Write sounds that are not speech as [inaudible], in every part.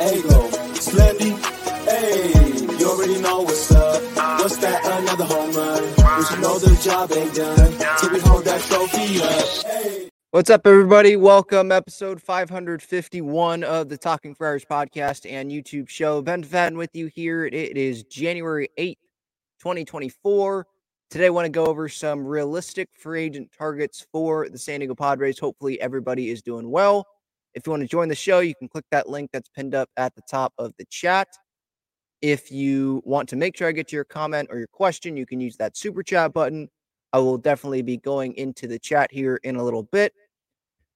ego, hey. You already know what's up. What's that? Another home run. But you know the job ain't done till we hold that trophy up. Hey. What's up, everybody? Welcome, episode 551 of the Talking Friars podcast and YouTube show. Ben Fadden with you here. It is January 8th, 2024. Today, I want to go over some realistic free agent targets for the San Diego Padres. Hopefully, everybody is doing well. If you want to join the show, you can click that link that's pinned up at the top of the chat. If you want to make sure I get to your comment or your question, you can use that super chat button. I will definitely be going into the chat here in a little bit.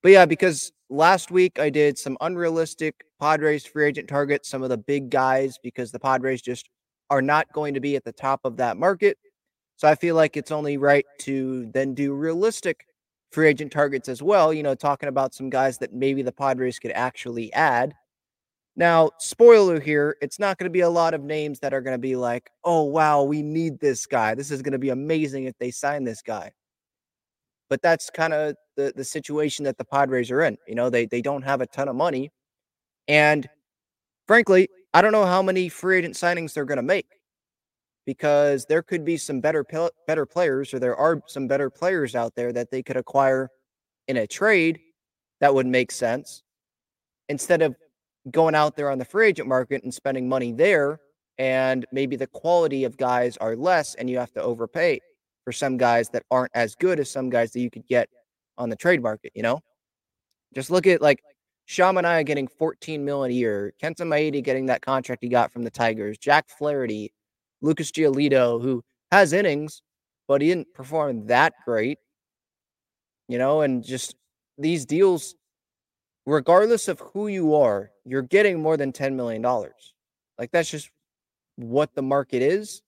But yeah, because last week I did some unrealistic Padres free agent targets, some of the big guys, because the Padres just are not going to be at the top of that market. So I feel like it's only right to then do realistic free agent targets as well, you know, talking about some guys that maybe the Padres could actually add. Now, spoiler here, it's not going to be a lot of names that are going to be like, oh, wow, we need this guy. This is going to be amazing if they sign this guy. But that's kind of the, the situation that the Padres are in. You know, they, they don't have a ton of money. And frankly, I don't know how many free agent signings they're going to make because there could be some better better players or there are some better players out there that they could acquire in a trade that would make sense instead of going out there on the free agent market and spending money there and maybe the quality of guys are less and you have to overpay for some guys that aren't as good as some guys that you could get on the trade market, you know? Just look at like Sean Manaea getting 14 million a year, Kenta Maeda getting that contract he got from the Tigers, Jack Flaherty, Lucas Giolito, who has innings, but he didn't perform that great. You know, and just these deals, regardless of who you are, you're getting more than $10 million. Like that's just what the market is.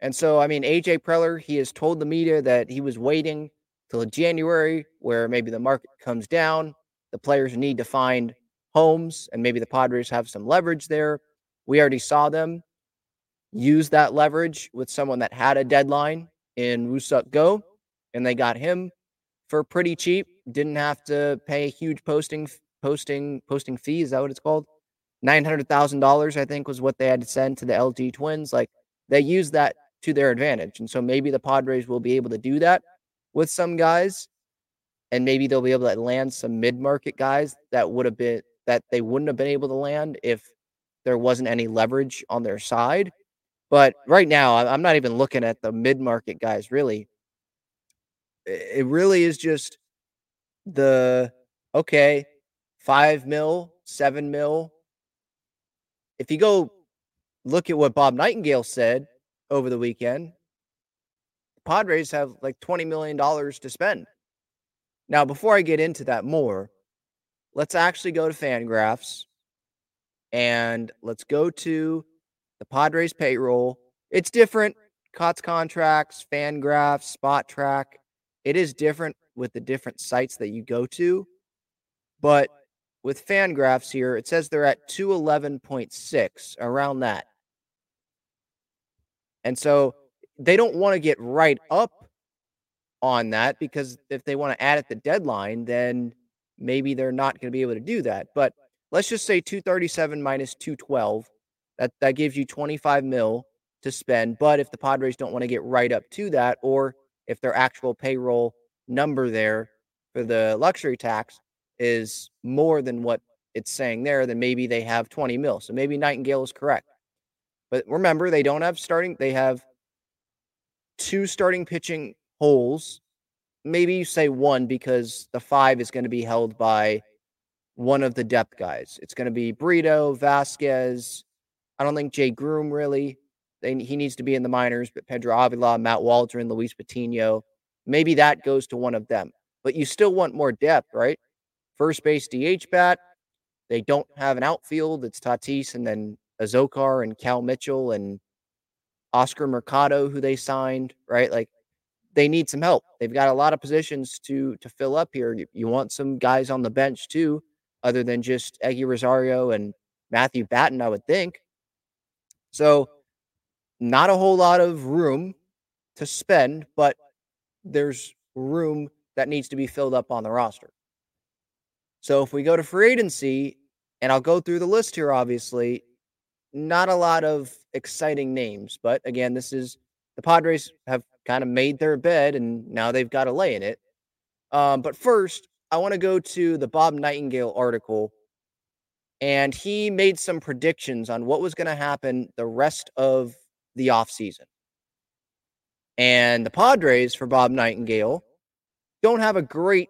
And so, I mean, AJ Preller, he has told the media that he was waiting till January, where maybe the market comes down. The players need to find homes, and maybe the Padres have some leverage there. We already saw them use that leverage with someone that had a deadline in Woo-Suk Go, and they got him for pretty cheap. Didn't have to pay a huge posting posting posting fee. Is that what it's called? Nine hundred thousand dollars, I think, was what they had to send to the LG Twins. Like they used that to their advantage, and so maybe the Padres will be able to do that with some guys, and maybe they'll be able to land some mid market guys that would have been that they wouldn't have been able to land if there wasn't any leverage on their side. But right now, I'm not even looking at the mid market guys really. it really is just the okay, five mil, seven mil. If you go look at what Bob Nightingale said over the weekend, Padres have like $20 million to spend. Now, before I get into that more, let's actually go to Fangraphs and let's go to the Padres payroll. It's different. Cot's contracts, Fangraphs, Spotrac. It is different with the different sites that you go to. But with Fangraphs here, it says they're at 211.6, around that. And so they don't want to get right up on that because if they want to add at the deadline, then maybe they're not going to be able to do that. But let's just say 237 minus 212. That that gives you 25 mil to spend. But if the Padres don't want to get right up to that, or if their actual payroll number there for the luxury tax is more than what it's saying there, then maybe they have 20 mil. So maybe Nightingale is correct. But remember, they don't have starting, they have two starting pitching holes. Maybe you say one because the five is going to be held by one of the depth guys. It's going to be Brito, Vasquez. I don't think Jay Groome really. They, he needs to be in the minors, but Pedro Avila, Matt Waldron, Luis Patino. Maybe that goes to one of them. But you still want more depth, right? First base DH bat. They don't have an outfield. It's Tatis and then Azocar and Cal Mitchell and Oscar Mercado, who they signed, right? Like they need some help. They've got a lot of positions to to fill up here. You, you want some guys on the bench too, other than just Eguy Rosario and Matthew Batten, I would think. So, not a whole lot of room to spend, but there's room that needs to be filled up on the roster. So, if we go to free agency, and I'll go through the list here, obviously, not a lot of exciting names, but again, this is the Padres have kind of made their bed and now they've got to lay in it. Um, but first, I want to go to the Bob Nightingale article. And he made some predictions on what was going to happen the rest of the offseason. And the Padres, for Bob Nightingale, don't have a great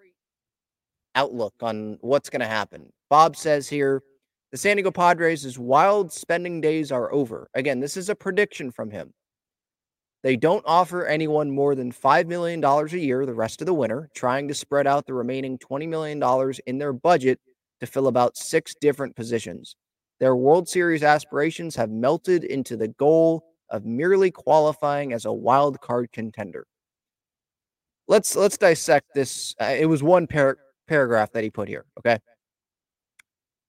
outlook on what's going to happen. Bob says here the San Diego Padres' wild spending days are over. Again, this is a prediction from him. They don't offer anyone more than $5 million a year the rest of the winter, trying to spread out the remaining $20 million in their budget to fill about six different positions. Their World Series aspirations have melted into the goal of merely qualifying as a wild card contender. Let's let's dissect this. Uh, it was one par- paragraph that he put here, okay?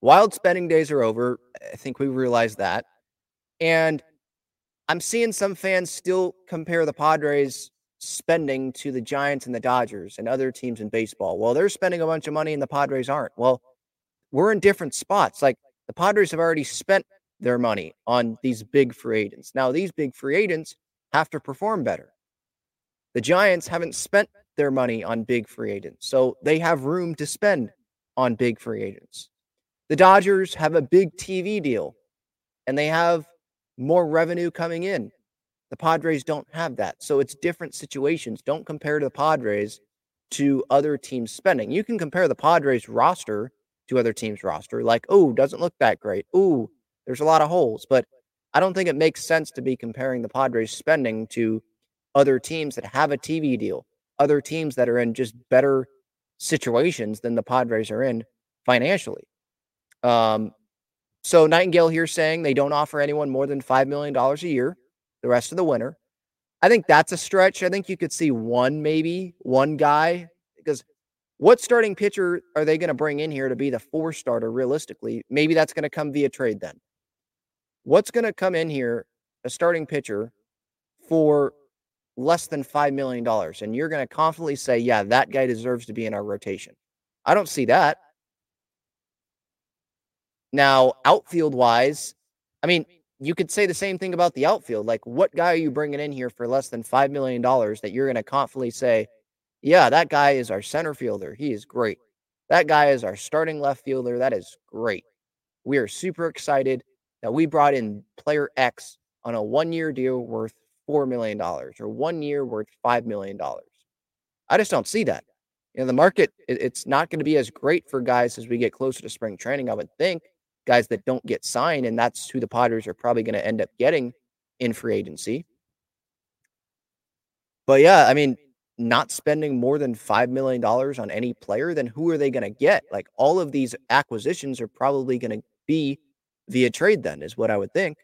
Wild spending days are over. I think we realize that. And I'm seeing some fans still compare the Padres spending to the Giants and the Dodgers and other teams in baseball. Well, they're spending a bunch of money and the Padres aren't. Well, we're in different spots. Like the Padres have already spent their money on these big free agents. Now, these big free agents have to perform better. The Giants haven't spent their money on big free agents, so they have room to spend on big free agents. The Dodgers have a big TV deal and they have more revenue coming in. The Padres don't have that. So it's different situations. Don't compare the Padres to other teams' spending. You can compare the Padres roster to other teams' roster, like, oh, doesn't look that great. Oh, there's a lot of holes. But I don't think it makes sense to be comparing the Padres' spending to other teams that have a TV deal, other teams that are in just better situations than the Padres are in financially. Um, so Nightingale here saying they don't offer anyone more than $5 million a year the rest of the winter. I think that's a stretch. I think you could see one, maybe one guy, because what starting pitcher are they going to bring in here to be the four starter realistically? Maybe that's going to come via trade then. What's going to come in here, a starting pitcher, for less than $5 million? And you're going to confidently say, yeah, that guy deserves to be in our rotation. I don't see that. Now, outfield wise, I mean, you could say the same thing about the outfield. Like, what guy are you bringing in here for less than $5 million that you're going to confidently say, yeah, that guy is our center fielder. He is great. That guy is our starting left fielder. That is great. We are super excited that we brought in player X on a one year deal worth $4 million or one year worth $5 million. I just don't see that. You know, the market, it's not going to be as great for guys as we get closer to spring training, I would think. Guys that don't get signed, and that's who the Padres are probably going to end up getting in free agency. But yeah, I mean, not spending more than $5 million on any player, then who are they going to get? Like all of these acquisitions are probably going to be via trade, then, is what I would think.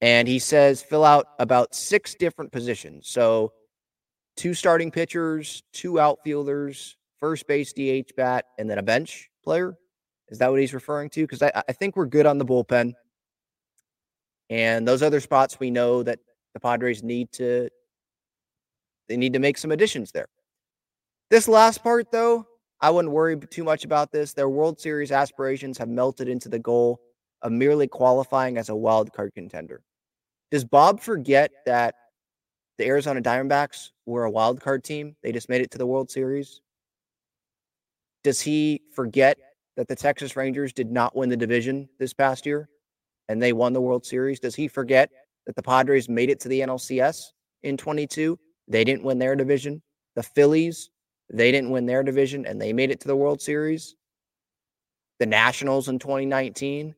And he says fill out about six different positions. So two starting pitchers, two outfielders, first base DH bat, and then a bench player. Is that what he's referring to? Because I, I think we're good on the bullpen. And those other spots we know that the Padres need to they need to make some additions there. This last part though, I wouldn't worry too much about this. Their World Series aspirations have melted into the goal of merely qualifying as a wild card contender. Does Bob forget that the Arizona Diamondbacks were a wild card team? They just made it to the World Series. Does he forget that the Texas Rangers did not win the division this past year and they won the World Series? Does he forget that the Padres made it to the NLCS in 22? They didn't win their division. The Phillies, they didn't win their division and they made it to the World Series. The Nationals in 2019,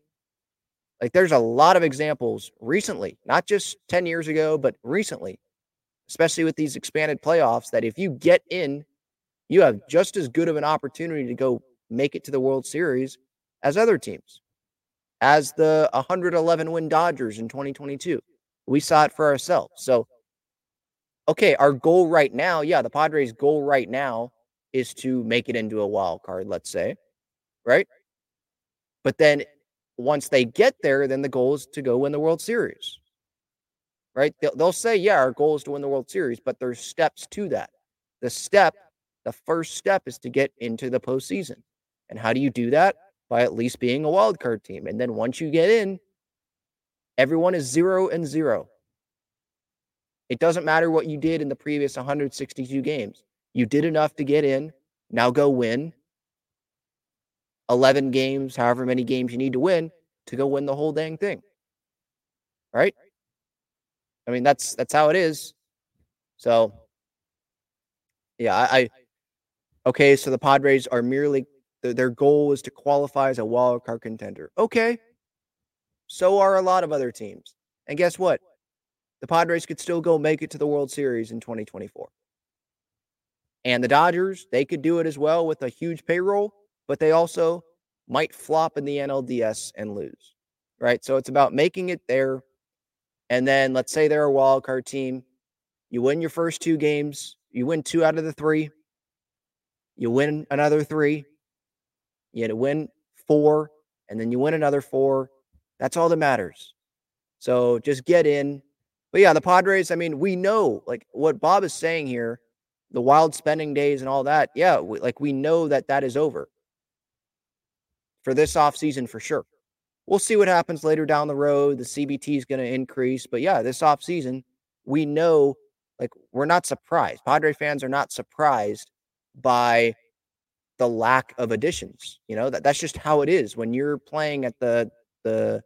like there's a lot of examples recently, not just 10 years ago, but recently, especially with these expanded playoffs, that if you get in, you have just as good of an opportunity to go make it to the World Series as other teams, as the 111 win Dodgers in 2022. We saw it for ourselves. So, okay, our goal right now, yeah, the Padres' goal right now is to make it into a wild card, let's say, right? But then once they get there, then the goal is to go win the World Series. Right? They'll, they'll say, yeah, our goal is to win the World Series, but there's steps to that. The step, the first step is to get into the postseason. And how do you do that? By at least being a wild card team. And then once you get in, everyone is zero and zero. It doesn't matter what you did in the previous 162 games. You did enough to get in. Now go win 11 games, however many games you need to win to go win the whole dang thing. Right? I mean, that's that's how it is. So yeah, I, I okay, so the Padres are merely their goal is to qualify as a wild card contender. Okay. So are a lot of other teams. And guess what? The Padres could still go make it to the World Series in 2024. And the Dodgers, they could do it as well with a huge payroll but they also might flop in the NLDS and lose. Right. So it's about making it there. And then let's say they're a wild card team. You win your first two games, you win two out of the three, you win another three, you had to win four, and then you win another four. That's all that matters. So just get in. But yeah, the Padres, I mean, we know like what Bob is saying here, the wild spending days and all that. Yeah, we, like we know that that is over for this offseason for sure. We'll see what happens later down the road. The CBT is going to increase. But yeah, this offseason, we know like we're not surprised. Padre fans are not surprised by the lack of additions. You know, that, that's just how it is when you're playing at the the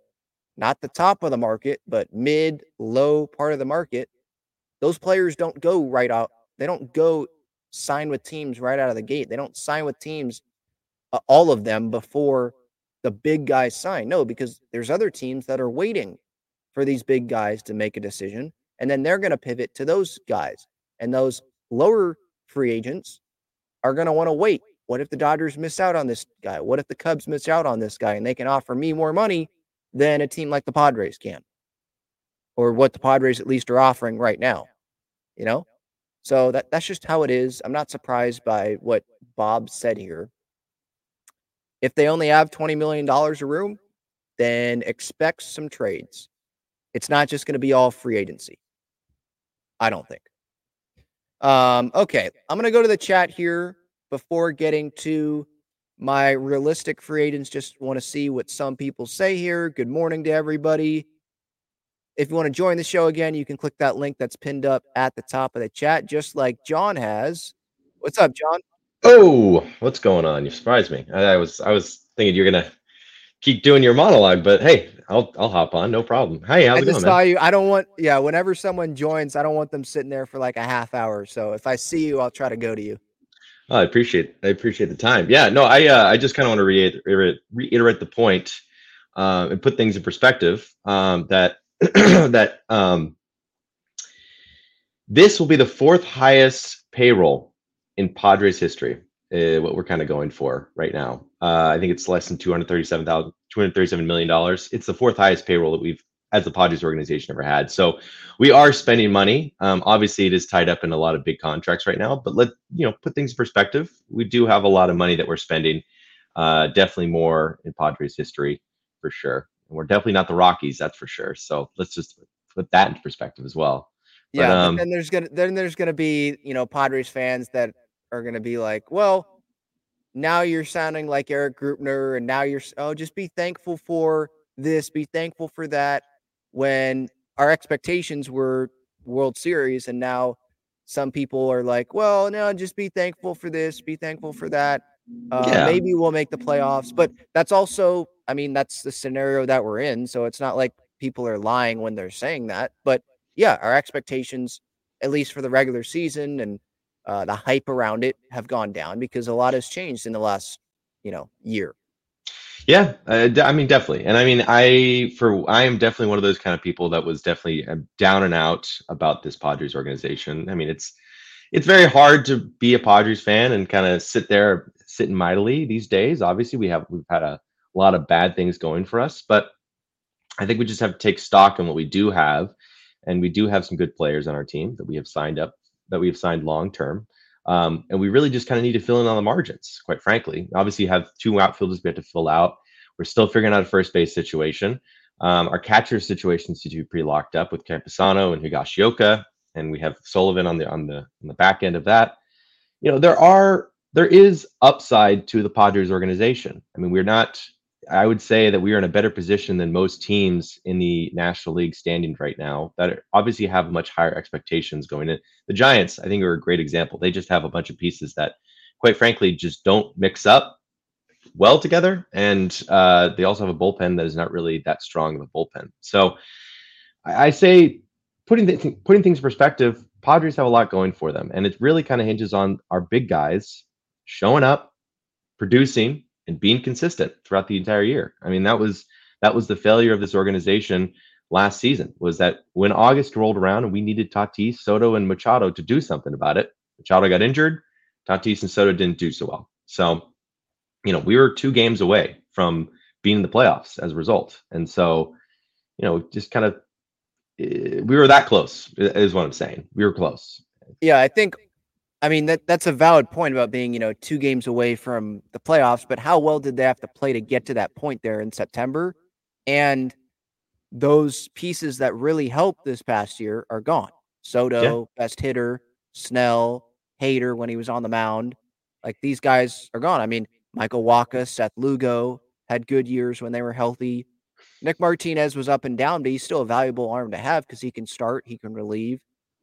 not the top of the market, but mid, low part of the market. Those players don't go right out. They don't go sign with teams right out of the gate. They don't sign with teams uh, all of them before the big guys sign. No, because there's other teams that are waiting for these big guys to make a decision, and then they're going to pivot to those guys. And those lower free agents are going to want to wait. What if the Dodgers miss out on this guy? What if the Cubs miss out on this guy and they can offer me more money than a team like the Padres can? Or what the Padres at least are offering right now. You know? So that that's just how it is. I'm not surprised by what Bob said here. If they only have $20 million a room, then expect some trades. It's not just going to be all free agency. I don't think. Um, okay, I'm going to go to the chat here before getting to my realistic free agents. Just want to see what some people say here. Good morning to everybody. If you want to join the show again, you can click that link that's pinned up at the top of the chat, just like John has. What's up, John? Oh, what's going on? You surprised me. I, I was I was thinking you're gonna keep doing your monologue, but hey, I'll I'll hop on, no problem. Hey, how's I it just going, saw man? you. I don't want, yeah, whenever someone joins, I don't want them sitting there for like a half hour. So if I see you, I'll try to go to you. Oh, I appreciate I appreciate the time. Yeah, no, I uh, I just kind of want to reiterate reiterate the point uh, and put things in perspective. Um, that [clears throat] that um, this will be the fourth highest payroll in Padres history. Uh, what we're kind of going for right now. Uh, I think it's less than two hundred thirty-seven thousand, two hundred thirty-seven million dollars. It's the fourth highest payroll that we've as the Padres organization ever had. So we are spending money. Um, obviously, it is tied up in a lot of big contracts right now. But let you know, put things in perspective. We do have a lot of money that we're spending. Uh, definitely more in Padres history for sure. And we're definitely not the Rockies, that's for sure. So let's just put that into perspective as well. But, Yeah, um, then there's gonna then there's gonna be you know Padres fans that are gonna be like, well, now you're sounding like Eric Grupner, and now you're oh, just be thankful for this, be thankful for that. When our expectations were World Series, and now some people are like, well, no, just be thankful for this, be thankful for that. Uh, Yeah. Maybe we'll make the playoffs, but that's also, I mean, that's the scenario that we're in. So it's not like people are lying when they're saying that. But yeah, our expectations, at least for the regular season and uh, the hype around it, have gone down because a lot has changed in the last, you know, year. Yeah, uh, I mean, definitely. And I mean, I for I am definitely one of those kind of people that was definitely uh, down and out about this Padres organization. I mean, it's it's very hard to be a Padres fan and kind of sit there sitting mightily these days. Obviously, we have we've had a lot of bad things going for us, but I think we just have to take stock in what we do have, and we do have some good players on our team that we have signed up that we have signed long term. Um, and we really just kind of need to fill in on the margins, quite frankly. Obviously, you have two outfielders we have to fill out. We're still figuring out a first base situation. Um, our catcher situation seems to be pretty locked up with Campusano and Higashioka, and we have Sullivan on the on the on the back end of that. You know, there are there is upside to the Padres organization. I mean, we're not. I would say that we are in a better position than most teams in the National League standings right now that obviously have much higher expectations going in. The Giants, I think, are a great example. They just have a bunch of pieces that, quite frankly, just don't mix up well together. And uh, they also have a bullpen that is not really that strong of a bullpen. So I, I say, putting th- putting things in perspective, Padres have a lot going for them, and it really kind of hinges on our big guys showing up, producing, and being consistent throughout the entire year. I mean, that was that was the failure of this organization last season. Was that when August rolled around and we needed Tatis, Soto, and Machado to do something about it. Machado got injured. Tatis and Soto didn't do so well. So, you know, we were two games away from being in the playoffs as a result. And so, you know, just kind of eh, we were that close, is what I'm saying. We were close. Yeah, I think I mean that that's a valid point about being, you know, two games away from the playoffs, but how well did they have to play to get to that point there in September? And those pieces that really helped this past year are gone. Soto, best hitter, Snell, Hader when he was on the mound. Like these guys are gone. I mean, Michael Wacha, Seth Lugo had good years when they were healthy. Nick Martinez was up and down, but he's still a valuable arm to have because he can start, he can relieve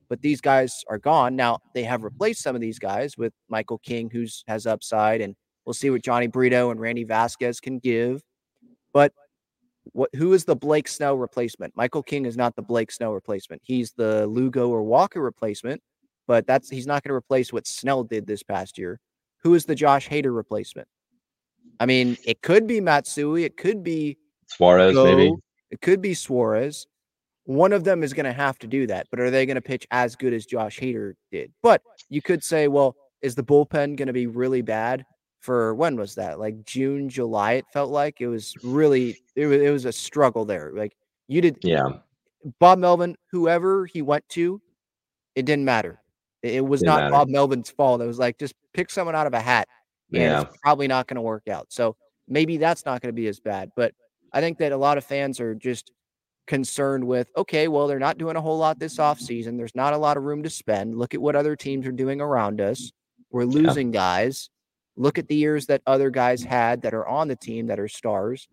but these guys are gone. Now they have mm-hmm. replaced some of these guys with Michael King, who's has upside, and we'll see what Jhony Brito and Randy Vasquez can give. But what who is the Blake Snell replacement? Michael King is not the Blake Snell replacement. He's the Lugo or Walker replacement, but that's he's not going to replace what Snell did this past year. Who is the Josh Hader replacement? I mean, it could be Matsui, it could be Suarez, maybe. It could be Suarez. One of them is going to have to do that, but are they going to pitch as good as Josh Hader did? But you could say, well, is the bullpen going to be really bad for when was that? Like June, July? It felt like it was really it was, it was a struggle there. Like you did, Yeah. Bob Melvin, whoever he went to, it didn't matter. It, it was Didn't not matter. Bob Melvin's fault. It was like just pick someone out of a hat, and Yeah. it's probably not going to work out. So maybe that's not going to be as bad. But I think that a lot of fans are just concerned with okay, well, they're not doing a whole lot this offseason. There's not a lot of room to spend. Look at what other teams are doing around us. We're losing guys. Look at the years that other guys had that are on the team that are stars.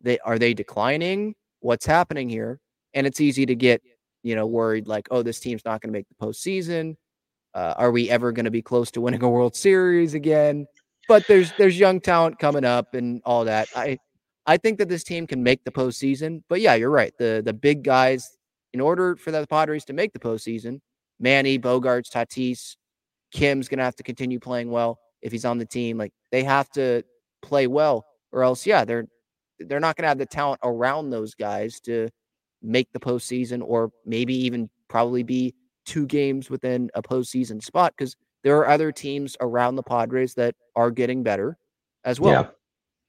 They are they declining? What's happening here? And it's easy to get, you know, worried like, oh, this team's not going to make the postseason. Uh, are we ever going to be close to winning a World Series again? But there's there's young talent coming up and all that. I I think that this team can make the postseason. But yeah, you're right. The the big guys, in order for the Padres to make the postseason, Manny, Bogaerts, Tatis, Kim's gonna have to continue playing well if he's on the team. Like they have to play well, or else, yeah, they're they're not gonna have the talent around those guys to make the postseason, or maybe even probably be two games within a postseason spot because there are other teams around the Padres that are getting better as well. Yeah.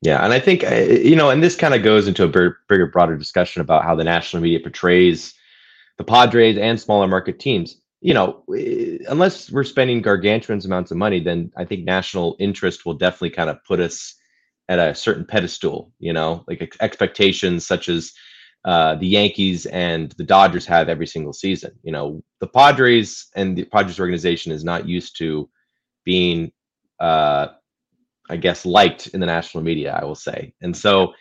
Yeah, and I think uh, you know, and this kind of goes into a bigger, broader discussion about how the national media portrays the Padres and smaller market teams. You know, unless we're spending gargantuan amounts of money, then I think national interest will definitely kind of put us at a certain pedestal. You know, like ex- expectations such as uh, the Yankees and the Dodgers have every single season. You know, the Padres and the Padres organization is not used to being uh, I guess, liked in the national media. I will say, and so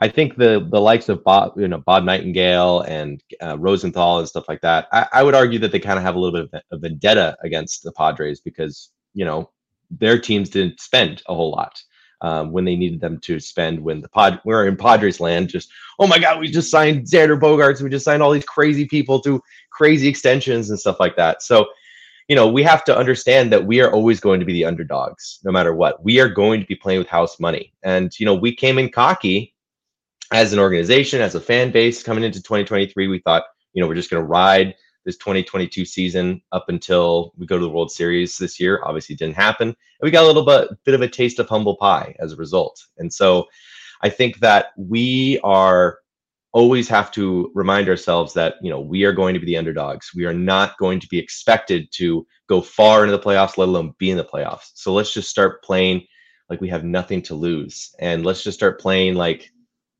I think the the likes of Bob, you know, Bob Nightingale and uh, Rosenthal and stuff like that. I, I would argue that they kind of have a little bit of a vendetta against the Padres because you know their teams didn't spend a whole lot. Um, when they needed them to spend when the pod we are in Padres land. Just oh my god, we just signed Xander Bogaerts, we just signed all these crazy people to crazy extensions and stuff like that. So you know, we have to understand that we are always going to be the underdogs, no matter what. We are going to be playing with house money. And, you know, we came in cocky as an organization, as a fan base coming into 2023. We thought, you know, we're just going to ride this 2022 season up until we go to the World Series this year. Obviously, didn't happen. And we got a little bit, bit of a taste of humble pie as a result. And so I think that we are always have to remind ourselves that you know we are going to be the underdogs. We are not going to be expected to go far into the playoffs, let alone be in the playoffs. So let's just start playing like we have nothing to lose, and let's just start playing like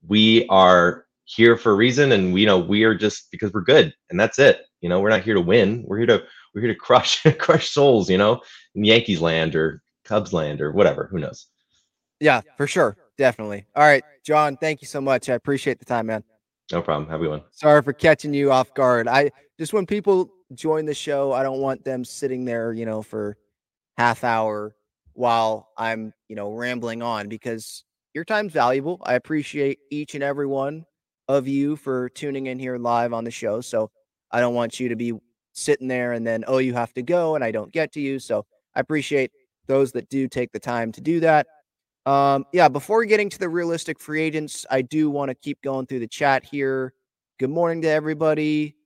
we are here for a reason, and we you know we are just because we're good, and that's it. You know, we're not here to win. We're here to we're here to crush [laughs] crush souls. You know, in Yankees land or Cubs land or whatever. Who knows? Yeah, for sure. Definitely. All right, John, thank you so much. I appreciate the time, man. No problem. Have a good one. Sorry for catching you off guard. I just when people join the show, I don't want them sitting there, you know, for half hour while I'm, you know, rambling on because your time's valuable. I appreciate each and every one of you for tuning in here live on the show. So I don't want you to be sitting there and then, oh, you have to go and I don't get to you. So I appreciate those that do take the time to do that. Um, yeah, before getting to the realistic free agents, I do want to keep going through the chat here. Good morning to everybody.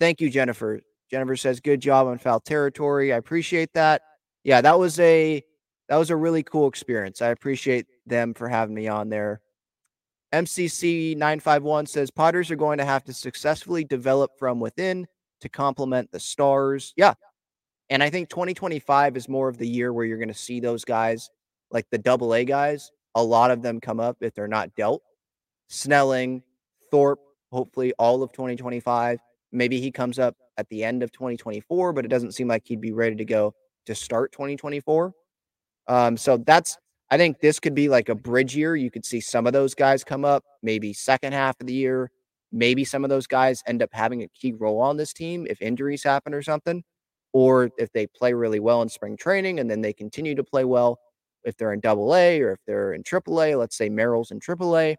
Thank you, Jennifer. Jennifer says, "Good job on foul territory." I appreciate that. Yeah, that was a that was a really cool experience. I appreciate them for having me on there. MCC 951 says Padres are going to have to successfully develop from within to complement the stars. Yeah. And I think 2025 is more of the year where you're going to see those guys like the double A guys, a lot of them come up if they're not dealt. Snelling, Thorpe, hopefully all of 2025. Maybe he comes up at the end of 2024, but it doesn't seem like he'd be ready to go to start 2024. Um, so that's, I think this could be like a bridge year. You could see some of those guys come up, maybe second half of the year. Maybe some of those guys end up having a key role on this team if injuries happen or something, or if they play really well in spring training and then they continue to play well if they're in double A or if they're in triple A, let's say Merrill's in triple A.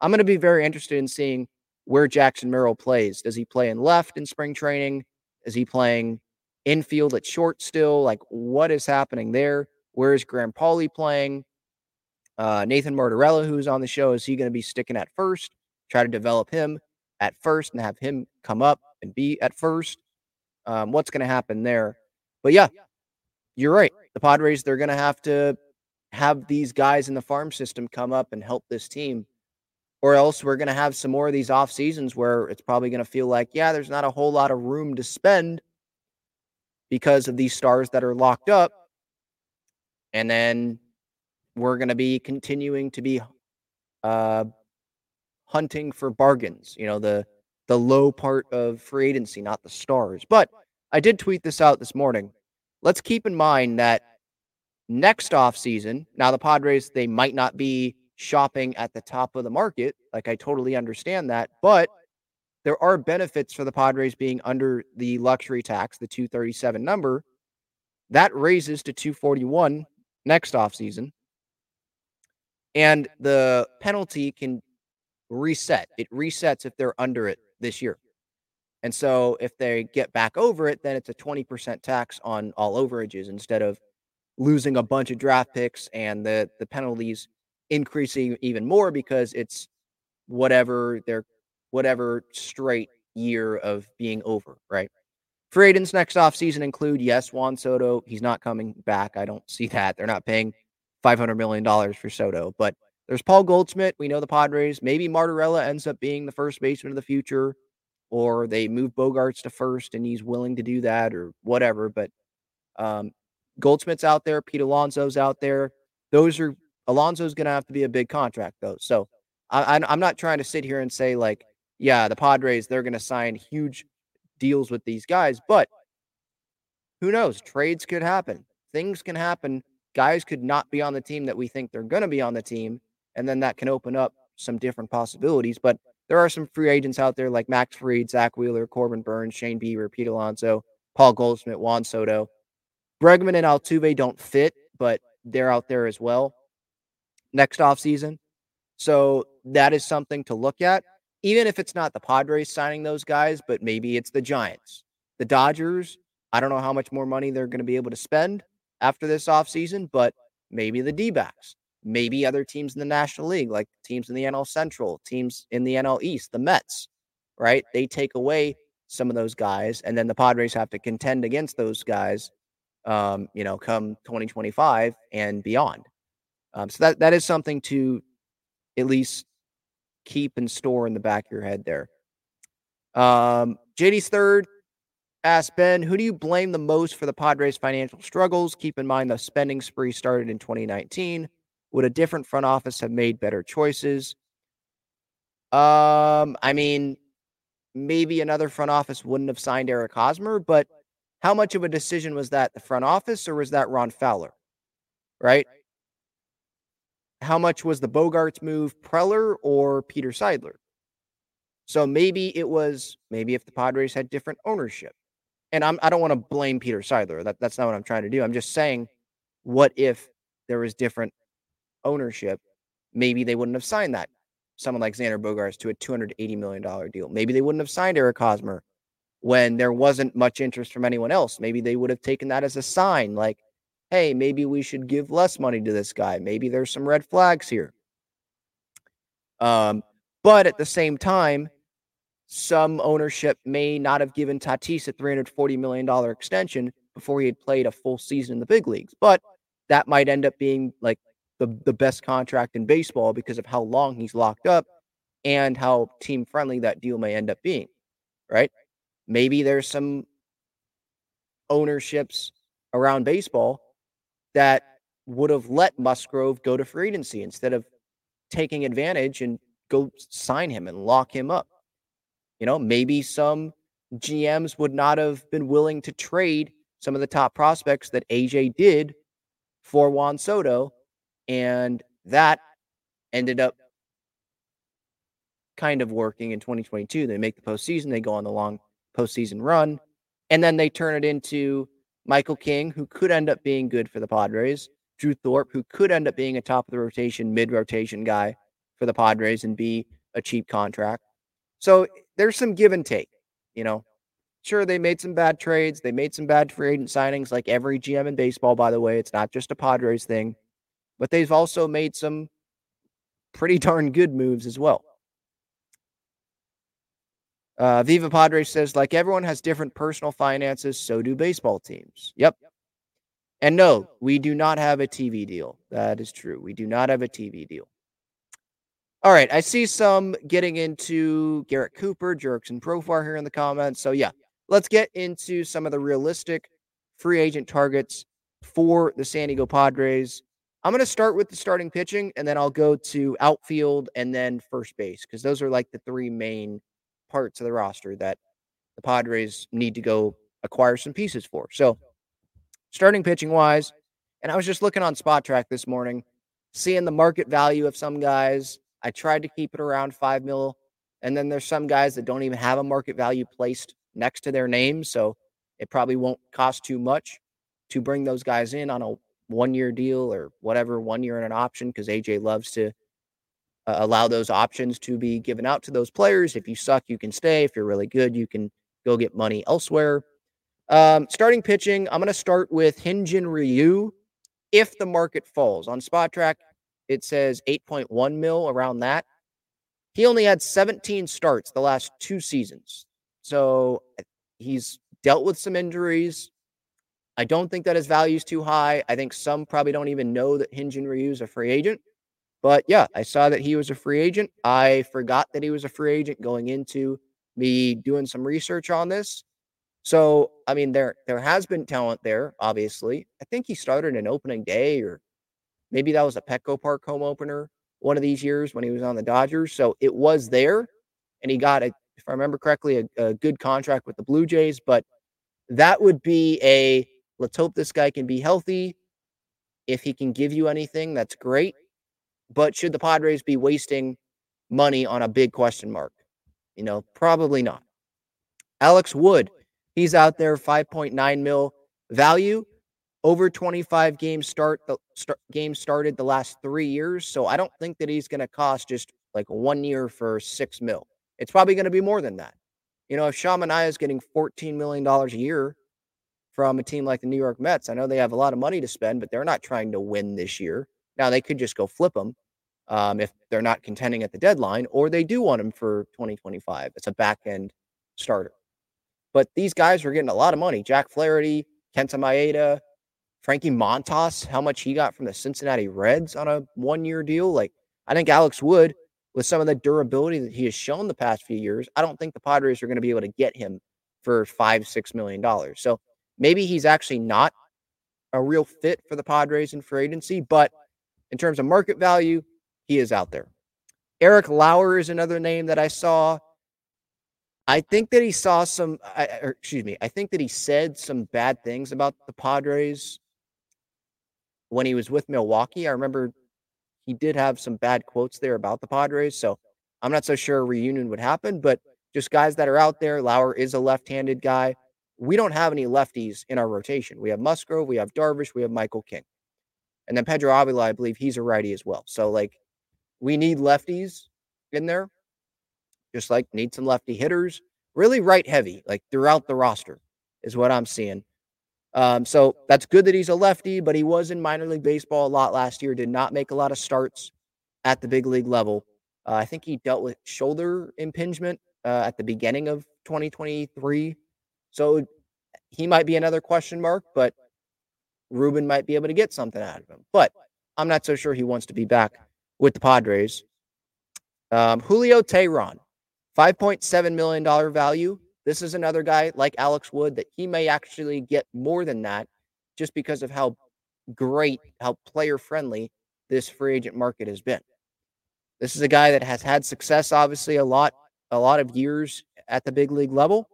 I'm going to be very interested in seeing where Jackson Merrill plays. Does he play in left in spring training? Is he playing infield at short still? Like, what is happening there? Where is Graham Pauley playing? Uh, Nathan Martorella, who's on the show, is he going to be sticking at first? Try to develop him at first and have him come up and be at first. Um, what's going to happen there? But yeah, you're right. The Padres, they're going to have to have these guys in the farm system come up and help this team. Or else we're going to have some more of these off seasons where it's probably going to feel like, yeah, there's not a whole lot of room to spend because of these stars that are locked up. And then we're going to be continuing to be uh, hunting for bargains, you know, the the low part of free agency, not the stars. But I did tweet this out this morning. Let's keep in mind that next off season. Now the Padres they might not be shopping at the top of the market, like I totally understand that, but there are benefits for the Padres being under the luxury tax, the 237 number. That raises to 241 next off season. And the penalty can reset. It resets if they're under it this year. And so if they get back over it, then it's a 20% tax on all overages instead of losing a bunch of draft picks and the the penalties increasing even more because it's whatever their whatever straight year of being over, right? Free agents next off season include yes, Juan Soto. He's not coming back. I don't see that. They're not paying five hundred million dollars for Soto, but there's Paul Goldschmidt. We know the Padres. Maybe Martorella ends up being the first baseman of the future, or they move Bogaerts to first and he's willing to do that, or whatever. But um, Goldschmidt's out there. Pete Alonso's out there. Those are Alonso's going to have to be a big contract though. So I, I'm not trying to sit here and say like, yeah, the Padres they're going to sign huge deals with these guys, but who knows? Trades could happen. Things can happen. Guys could not be on the team that we think they're going to be on the team, and then that can open up some different possibilities. But there are some free agents out there like Max Fried, Zack Wheeler, Corbin Burnes, Shane Bieber, Pete Alonso, Paul Goldschmidt, Juan Soto. Bregman and Altuve don't fit, but they're out there as well next offseason. So that is something to look at, even if it's not the Padres signing those guys, but maybe it's the Giants, the Dodgers. I don't know how much more money they're going to be able to spend after this offseason, but maybe the D backs, maybe other teams in the National League, like teams in the NL Central, teams in the NL East, the Mets, right? They take away some of those guys, and then the Padres have to contend against those guys, um, you know, come 2025 and beyond. Um, so that that is something to at least keep and store in the back of your head there. Um, JD's third asked Ben, who do you blame the most for the Padres' financial struggles? Keep in mind the spending spree started in 2019. Would a different front office have made better choices? Um, I mean, maybe another front office wouldn't have signed Eric Hosmer, but how much of a decision was that the front office or was that Ron Fowler? Right? how much was the Bogaerts move, Preller or Peter Seidler? So maybe it was maybe if the Padres had different ownership. And I'm I don't want to blame Peter Seidler. That, that's not what I'm trying to do. I'm just saying, what if there was different ownership? Maybe they wouldn't have signed that. Someone like Xander Bogaerts to a $280 million deal. Maybe they wouldn't have signed Eric Hosmer when there wasn't much interest from anyone else. Maybe they would have taken that as a sign, like, hey, maybe we should give less money to this guy. Maybe there's some red flags here. Um, but at the same time, some ownership may not have given Tatis a $340 million extension before he had played a full season in the big leagues. But that might end up being like the, the best contract in baseball because of how long he's locked up and how team friendly that deal may end up being. Right. Maybe there's some ownerships around baseball that would have let Musgrove go to free agency instead of taking advantage and go sign him and lock him up. You know, maybe some GMs would not have been willing to trade some of the top prospects that AJ did for Juan Soto. And that ended up kind of working in 2022. They make the postseason, they go on the long postseason run, and then they turn it into Michael King, who could end up being good for the Padres, Drew Thorpe, who could end up being a top of the rotation, mid rotation guy for the Padres and be a cheap contract. So there's some give and take, you know. Sure, they made some bad trades. They made some bad free agent signings, like every GM in baseball, by the way. It's not just a Padres thing, but they've also made some pretty [laughs] darn good moves as well. Uh, Viva Padres says, like everyone has different personal finances, so do baseball teams. Yep. And no, we do not have a TV deal. That is true. We do not have a TV deal. All right. I see some getting into Garrett Cooper, Jurickson Profar here in the comments. So, yeah, let's get into some of the realistic free agent targets for the San Diego Padres. I'm going to start with the starting pitching, and then I'll go to outfield and then first base because those are like the three main parts of the roster that the Padres need to go acquire some pieces for. So, starting pitching wise, and I was just looking on Spotrac this morning, seeing the market value of some guys. I tried to keep it around five mil, and then there's some guys that don't even have a market value placed next to their name, so it probably won't cost too much to bring those guys in on a one year deal or whatever, one year in an option because AJ loves to uh, allow those options to be given out to those players. If you suck, you can stay. If you're really good, you can go get money elsewhere. Um, starting pitching, I'm going to start with Hyunjin Ryu. If the market falls on Spotrac, it says 8.1 mil around that. He only had 17 starts the last two seasons. So he's dealt with some injuries. I don't think that his value is too high. I think some probably don't even know that Hyunjin Ryu is a free agent. But yeah, I saw that he was a free agent. I forgot that he was a free agent going into me doing some research on this. So, I mean, there there has been talent there, obviously. I think he started an opening day, or maybe that was a Petco Park home opener one of these years when he was on the Dodgers. So it was there, and he got a, if I remember correctly, a, a good contract with the Blue Jays. But that would be a let's hope this guy can be healthy. If he can give you anything, that's great. But should the Padres be wasting money on a big question mark? You know, probably not. Alex Wood He's out there 5.9 mil value over 25 games start the start, started the last three years. So I don't think that he's going to cost just like one year for six mil. It's probably going to be more than that. You know, if Sean Manaea is getting $14 million a year from a team like the New York Mets, I know they have a lot of money to spend, but they're not trying to win this year. Now they could just go flip him um, if they're not contending at the deadline, or they do want him for 2025. It's a back end starter. But these guys were getting a lot of money. Jack Flaherty, Kenta Maeda, Frankie Montas, how much he got from the Cincinnati Reds on a one year deal. Like, I think Alex Wood, with some of the durability that he has shown the past few years, I don't think the Padres are going to be able to get him for five, six million dollars. So maybe he's actually not a real fit for the Padres in free agency, but in terms of market value, he is out there. Eric Lauer is another name that I saw. I think that he saw some, or excuse me, I think that he said some bad things about the Padres when he was with Milwaukee. I remember he did have some bad quotes there about the Padres. So I'm not so sure a reunion would happen, but just guys that are out there. Lauer is a left handed guy. We don't have any lefties in our rotation. We have Musgrove, we have Darvish, we have Michael King. And then Pedro Avila, I believe he's a righty as well. So, like, we need lefties in there just like need some lefty hitters, really right heavy, like throughout the roster, is what I'm seeing. Um, so that's good that he's a lefty, but he was in minor league baseball a lot last year, did not make a lot of starts at the big league level. Uh, I think he dealt with shoulder impingement uh, at the beginning of 2023. So he might be another question mark, but Ruben might be able to get something out of him. But I'm not so sure he wants to be back with the Padres. Um, Julio Teheran, $5.7 million value. This is another guy like Alex Wood that he may actually get more than that just because of how great, how player friendly this free agent market has been. This is a guy that has had success, obviously, a lot, a lot of years at the big league level.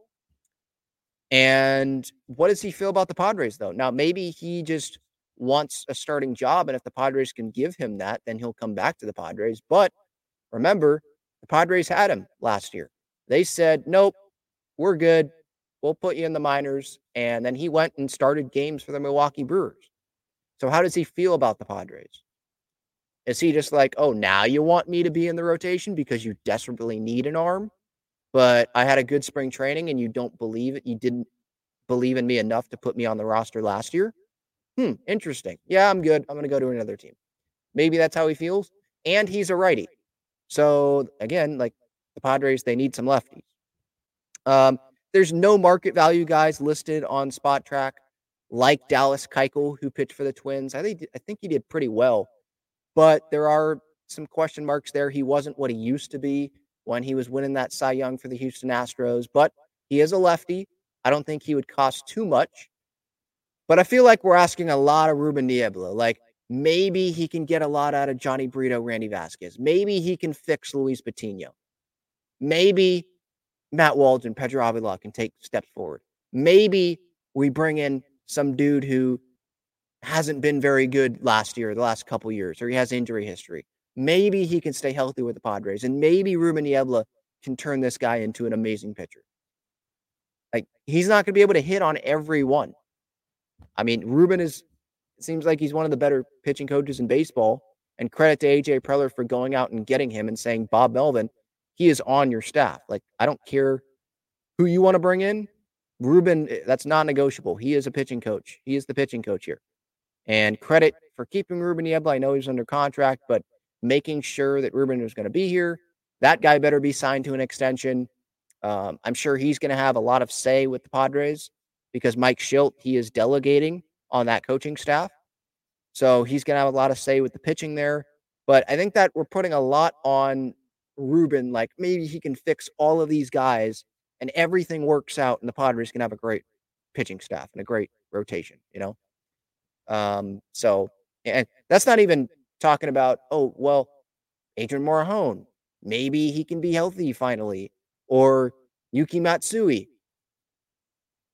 And what does he feel about the Padres, though? Now, maybe he just wants a starting job. And if the Padres can give him that, then he'll come back to the Padres. But remember, the Padres had him last year. They said, nope, we're good. We'll put you in the minors. And then he went and started games for the Milwaukee Brewers. So, how does he feel about the Padres? Is he just like, oh, now you want me to be in the rotation because you desperately need an arm? But I had a good spring training and you don't believe it. You didn't believe in me enough to put me on the roster last year. Hmm, interesting. Yeah, I'm good. I'm going to go to another team. Maybe that's how he feels. And he's a righty. So again, like the Padres, they need some lefties. Um, there's no market value guys listed on Spotrac like Dallas Keuchel, who pitched for the Twins. I think I think he did pretty well, but there are some question marks there. He wasn't what he used to be when he was winning that Cy Young for the Houston Astros, but he is a lefty. I don't think he would cost too much. But I feel like we're asking a lot of Ruben Niebla. Like, Maybe he can get a lot out of Jhony Brito, Randy Vasquez. Maybe he can fix Luis Patino. Maybe Matt Waldron, Pedro Avila can take steps forward. Maybe we bring in some dude who hasn't been very good last year, the last couple years, or he has injury history. Maybe he can stay healthy with the Padres, and maybe Ruben Niebla can turn this guy into an amazing pitcher. Like he's not going to be able to hit on every one. I mean, Ruben is it seems like he's one of the better pitching coaches in baseball, And credit to AJ Preller for going out and getting him and saying, Bob Melvin, he is on your staff. Like, I don't care who you want to bring in. Ruben, eh, that's non negotiable. He is a pitching coach. He is the pitching coach here. And credit for keeping Ruben Niebla. I know he's under contract, but making sure that Ruben is going to be here. That guy better be signed to an extension. Um, I'm sure he's going to have a lot of say with the Padres because Mike Shildt, he is delegating on that coaching staff. So he's going to have a lot of say with the pitching there. But I think that we're putting a lot on Ruben. Like maybe he can fix all of these guys and everything works out and the Padres can have a great pitching staff and a great rotation, you know? Um, so, and that's not even talking about, oh, well, Adrian Morejon, maybe he can be healthy finally, or Yuki Matsui.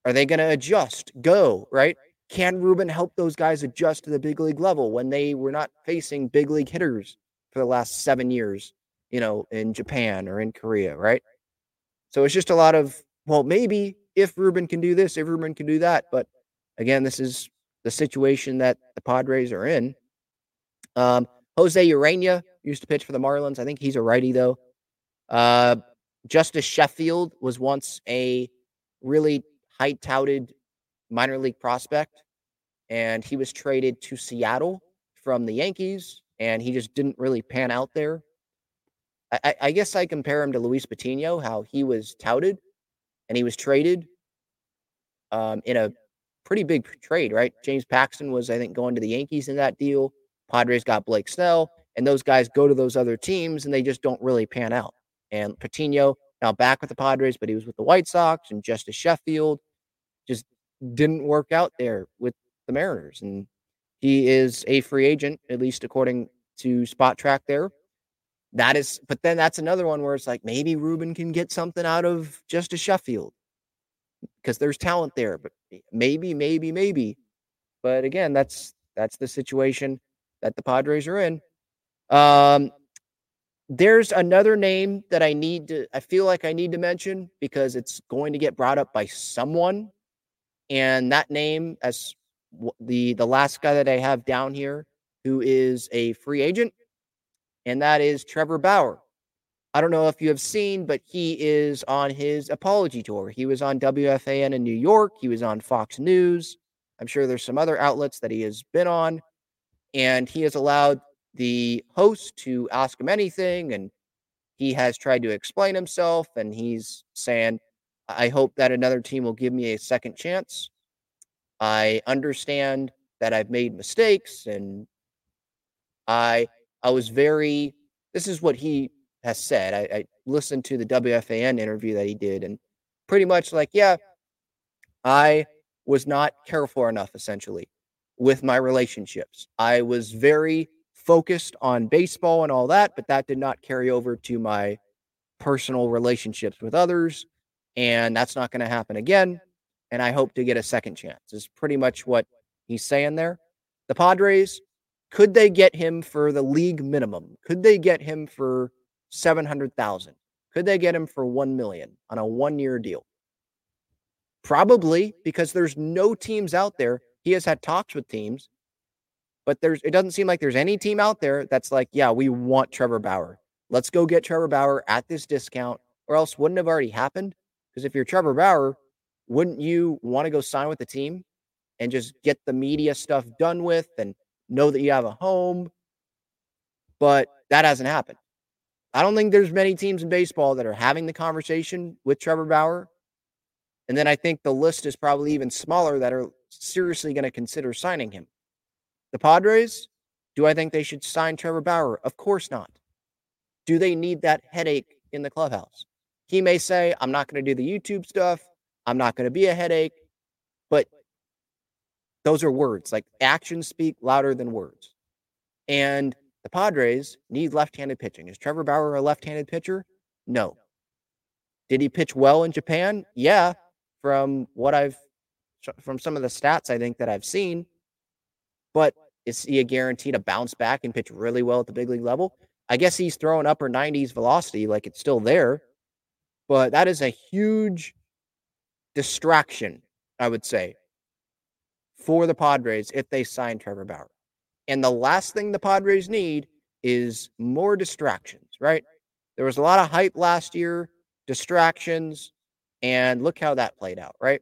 Are they going to adjust? Go, right? Can Ruben help those guys adjust to the big league level when they were not facing big league hitters for the last seven years, you know, in Japan or in Korea, right? So it's just a lot of, well, maybe if Ruben can do this, if Ruben can do that. But again, this is the situation that the Padres are in. Um, Jose Urena used to pitch for the Marlins. I think he's a righty, though. Uh, Justus Sheffield was once a really high touted minor league prospect, and he was traded to Seattle from the Yankees, and he just didn't really pan out there. I, I guess I compare him to Luis Patino, how he was touted and he was traded um, in a pretty big trade, right? James Paxton was, I think, going to the Yankees in that deal. Padres got Blake Snell, and those guys go to those other teams and they just don't really pan out. And Patino now back with the Padres, but he was with the White Sox and Justus Sheffield just didn't work out there with the Mariners. And he is a free agent, at least according to Spotrac there. That is, but then that's another one where it's like maybe Ruben can get something out of Justus Sheffield because there's talent there, but maybe, maybe, maybe. But again, that's that's the situation that the Padres are in. Um, there's another name that I need to, I feel like I need to mention because it's going to get brought up by someone. And that name, as the the last guy that I have down here, who is a free agent, and that is Trevor Bauer. I don't know if you have seen, but he is on his apology tour. He was on WFAN in New York. He was on Fox News. I'm sure there's some other outlets that he has been on. And he has allowed the host to ask him anything. And he has tried to explain himself. And he's saying, I hope that another team will give me a second chance. I understand that I've made mistakes and I I was very, this is what he has said. I, I listened to the WFAN interview that he did, and pretty much like, yeah, I was not careful enough, essentially, with my relationships. I was very focused on baseball and all that, but that did not carry over to my personal relationships with others. And that's not going to happen again. And I hope to get a second chance, is pretty much what he's saying there. The Padres could they get him for the league minimum? Could they get him for 700,000? Could they get him for 1 million on a one-year deal? Probably because there's no teams out there. He has had talks with teams, but there's it doesn't seem like there's any team out there that's like, yeah, we want Trevor Bauer. Let's go get Trevor Bauer at this discount, or else wouldn't have already happened. Because if you're Trevor Bauer, wouldn't you want to go sign with the team and just get the media stuff done with and know that you have a home, but that hasn't happened. I don't think there's many teams in baseball that are having the conversation with Trevor Bauer. And then I think the list is probably even smaller that are seriously going to consider signing him. The Padres, do I think they should sign Trevor Bauer? Of course not. Do they need that headache in the clubhouse? He may say, I'm not going to do the YouTube stuff. I'm not going to be a headache. But those are words. Like actions speak louder than words. And the Padres need left-handed pitching. Is Trevor Bauer a left-handed pitcher? No. Did he pitch well in Japan? Yeah, from what I've from some of the stats I think that I've seen. But is he a guarantee to bounce back and pitch really well at the big league level? I guess he's throwing upper 90s velocity, like it's still there. But that is a huge distraction, I would say, for the Padres if they sign Trevor Bauer. And the last thing the Padres need is more distractions, right? There was a lot of hype last year, distractions, and look how that played out, right?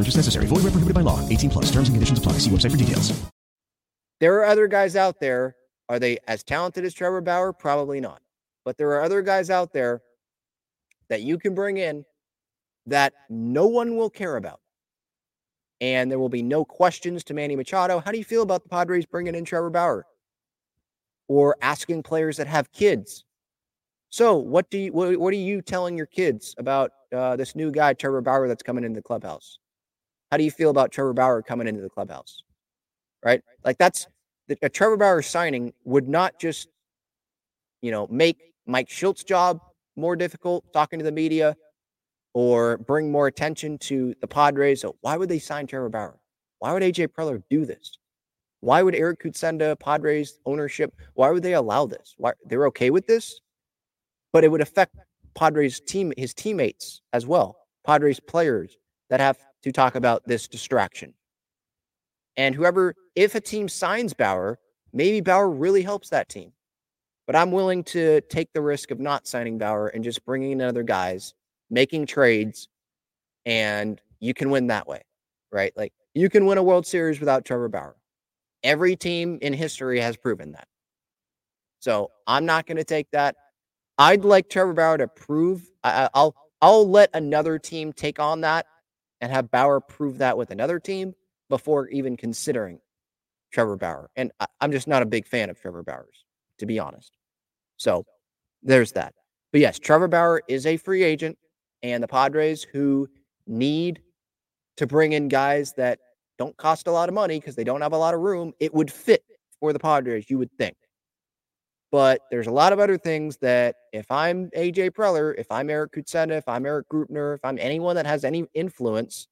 Purchase necessary. Void where prohibited by law. 18 plus. Terms and conditions apply. See website for details. There are other guys out there. Are they as talented as Trevor Bauer? Probably not. But there are other guys out there that you can bring in that no one will care about. And there will be no questions to Manny Machado. How do you feel about the Padres bringing in Trevor Bauer? Or asking players that have kids. So, what do you what, what are you telling your kids about uh, this new guy Trevor Bauer that's coming into the clubhouse? How do you feel about Trevor Bauer coming into the clubhouse? Right? Like that's a Trevor Bauer signing would not just you know make Mike Shildt's job more difficult talking to the media or bring more attention to the Padres. So why would they sign Trevor Bauer? Why would AJ Preller do this? Why would Eric Kutsenda, Padres ownership, why would they allow this? Why they're okay with this? But it would affect Padres team, his teammates as well, Padres players that have to talk about this distraction. And whoever, if a team signs Bauer, maybe Bauer really helps that team. But I'm willing to take the risk of not signing Bauer and just bringing in other guys, making trades, and you can win that way, right? Like you can win a World Series without Trevor Bauer. Every team in history has proven that. So I'm not going to take that. I'd like Trevor Bauer to prove. I, I'll I'll let another team take on that and have Bauer prove that with another team before even considering Trevor Bauer. And I, I'm just not a big fan of Trevor Bauer's, to be honest. So there's that. But yes, Trevor Bauer is a free agent, and the Padres who need to bring in guys that don't cost a lot of money because they don't have a lot of room, it would fit for the Padres, you would think. But there's a lot of other things that if I'm AJ Preller, if I'm Eric Kutsenda, if I'm Erik Greupner, if I'm anyone that has any influence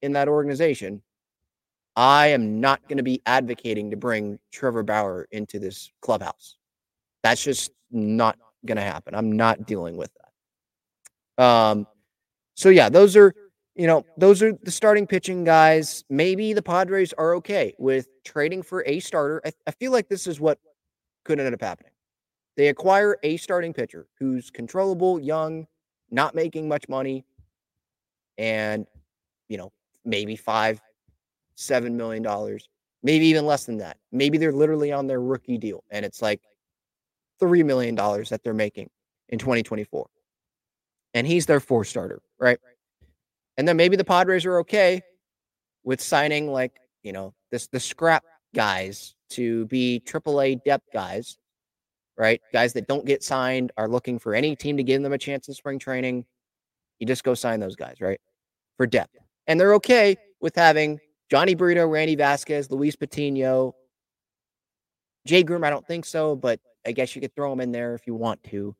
in that organization, I am not going to be advocating to bring Trevor Bauer into this clubhouse. That's just not going to happen. I'm not dealing with that. Um, so yeah, those are you know those are the starting pitching guys. Maybe the Padres are okay with trading for a starter. I, I feel like this is what could end up happening. They acquire a starting pitcher who's controllable, young, not making much money, and you know maybe five, seven million dollars, maybe even less than that. Maybe they're literally on their rookie deal, and it's like $3 million that they're making in 2024. And he's their four starter, right? And then maybe the Padres are okay with signing like, you know, this the scrap guys to be AAA depth guys, right? Guys that don't get signed are looking for any team to give them a chance in spring training. You just go sign those guys, right? For depth. And they're okay with having Jhony Brito, Randy Vasquez, Luis Patino, Jay Groome. I don't think so, but I guess you could throw them in there if you want to.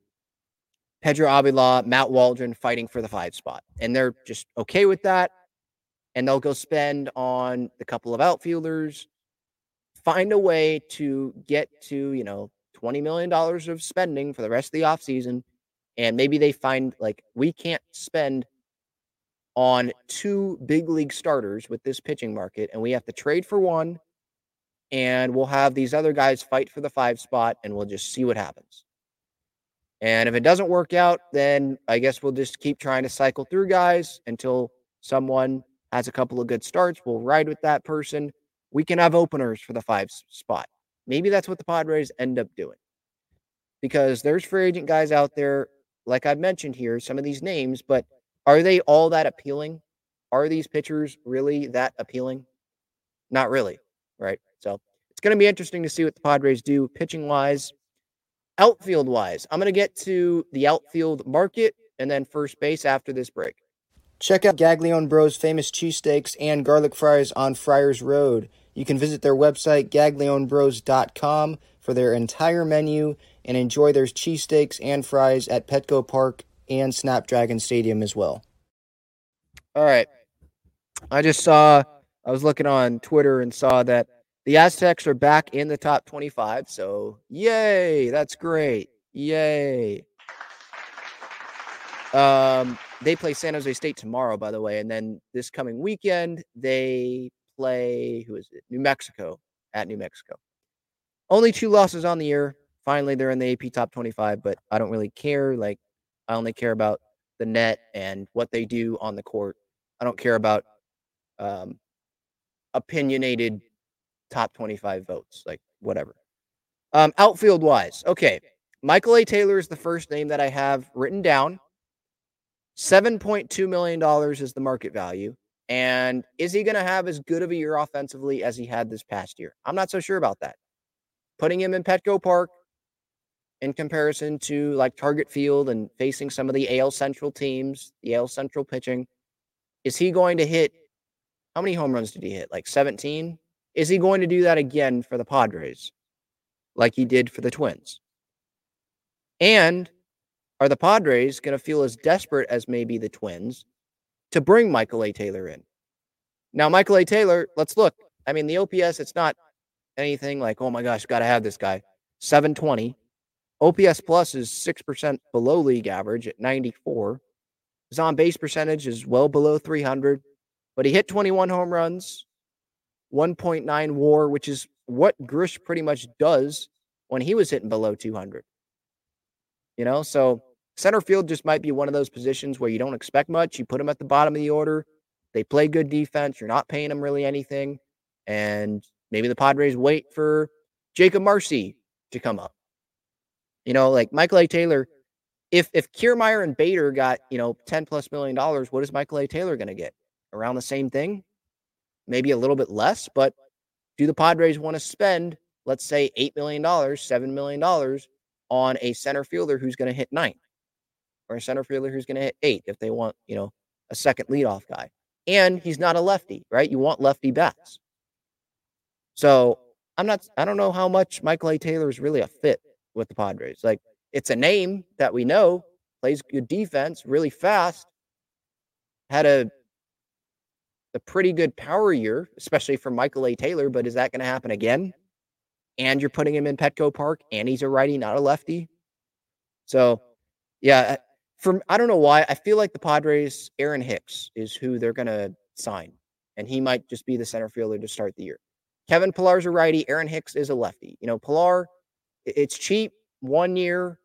Pedro Avila, Matt Waldron fighting for the five spot. And they're just okay with that. And they'll go spend on the couple of outfielders, find a way to get to, you know, $20 million of spending for the rest of the offseason. And maybe they find like we can't spend on two big league starters with this pitching market, and we have to trade for one. And we'll have these other guys fight for the five spot, and we'll just see what happens. And if it doesn't work out, then I guess we'll just keep trying to cycle through guys until someone has a couple of good starts. We'll ride with that person. We can have openers for the five spot. Maybe that's what the Padres end up doing because there's free agent guys out there, like I've mentioned here, some of these names, but are they all that appealing? Are these pitchers really that appealing? Not really, right? So it's going to be interesting to see what the Padres do pitching wise. Outfield wise, I'm going to get to the outfield market and then first base after this break. Check out Gaglione Bros' famous cheesesteaks and garlic fries on Friars Road. You can visit their website, gaglionebros.com, for their entire menu and enjoy their cheesesteaks and fries at Petco Park and Snapdragon Stadium as well. All right. I just saw, I was looking on Twitter and saw that the Aztecs are back in the top 25. So, yay. That's great. Yay. Um, they play San Jose State tomorrow, by the way. And then this coming weekend, they play, who is it? New Mexico at New Mexico. Only two losses on the year. Finally, they're in the AP top 25, but I don't really care. Like, I only care about the net and what they do on the court. I don't care about um, opinionated top 25 votes, like whatever. Um, outfield wise, okay. Michael A. Taylor is the first name that I have written down. $7.2 million is the market value. And is he going to have as good of a year offensively as he had this past year? I'm not so sure about that. Putting him in Petco Park in comparison to like Target Field and facing some of the AL Central teams, the AL Central pitching, is he going to hit how many home runs did he hit? Like 17? Is he going to do that again for the Padres like he did for the Twins? And are the Padres going to feel as desperate as maybe the Twins to bring Michael A. Taylor in? Now, Michael A. Taylor, let's look. I mean, the OPS, it's not anything like, oh my gosh, got to have this guy. 720. OPS plus is 6% below league average at 94. His on base percentage is well below 300, but he hit 21 home runs, 1.9 war, which is what Grish pretty much does when he was hitting below 200. You know, so center field just might be one of those positions where you don't expect much. You put them at the bottom of the order. They play good defense. You're not paying them really anything. And maybe the Padres wait for Jacob Marcy to come up. You know, like Michael A. Taylor, if if Kiermaier and Bader got, you know, 10 plus million dollars, what is Michael A. Taylor going to get? Around the same thing? Maybe a little bit less, but do the Padres want to spend, let's say, $8 million, $7 million on a center fielder who's going to hit ninth or a center fielder who's going to hit eight if they want, you know, a second leadoff guy. And he's not a lefty, right? You want lefty bats. So I'm not, I don't know how much Michael A. Taylor is really a fit with the Padres. Like it's a name that we know, plays good defense, really fast, had a a pretty good power year, especially for Michael A. Taylor. But is that going to happen again? and you're putting him in Petco Park, and he's a righty, not a lefty. So, yeah, from I don't know why I feel like the Padres, Aaron Hicks is who they're going to sign, and he might just be the center fielder to start the year. Kevin Pillar's a righty, Aaron Hicks is a lefty. You know, Pillar, it's cheap, one year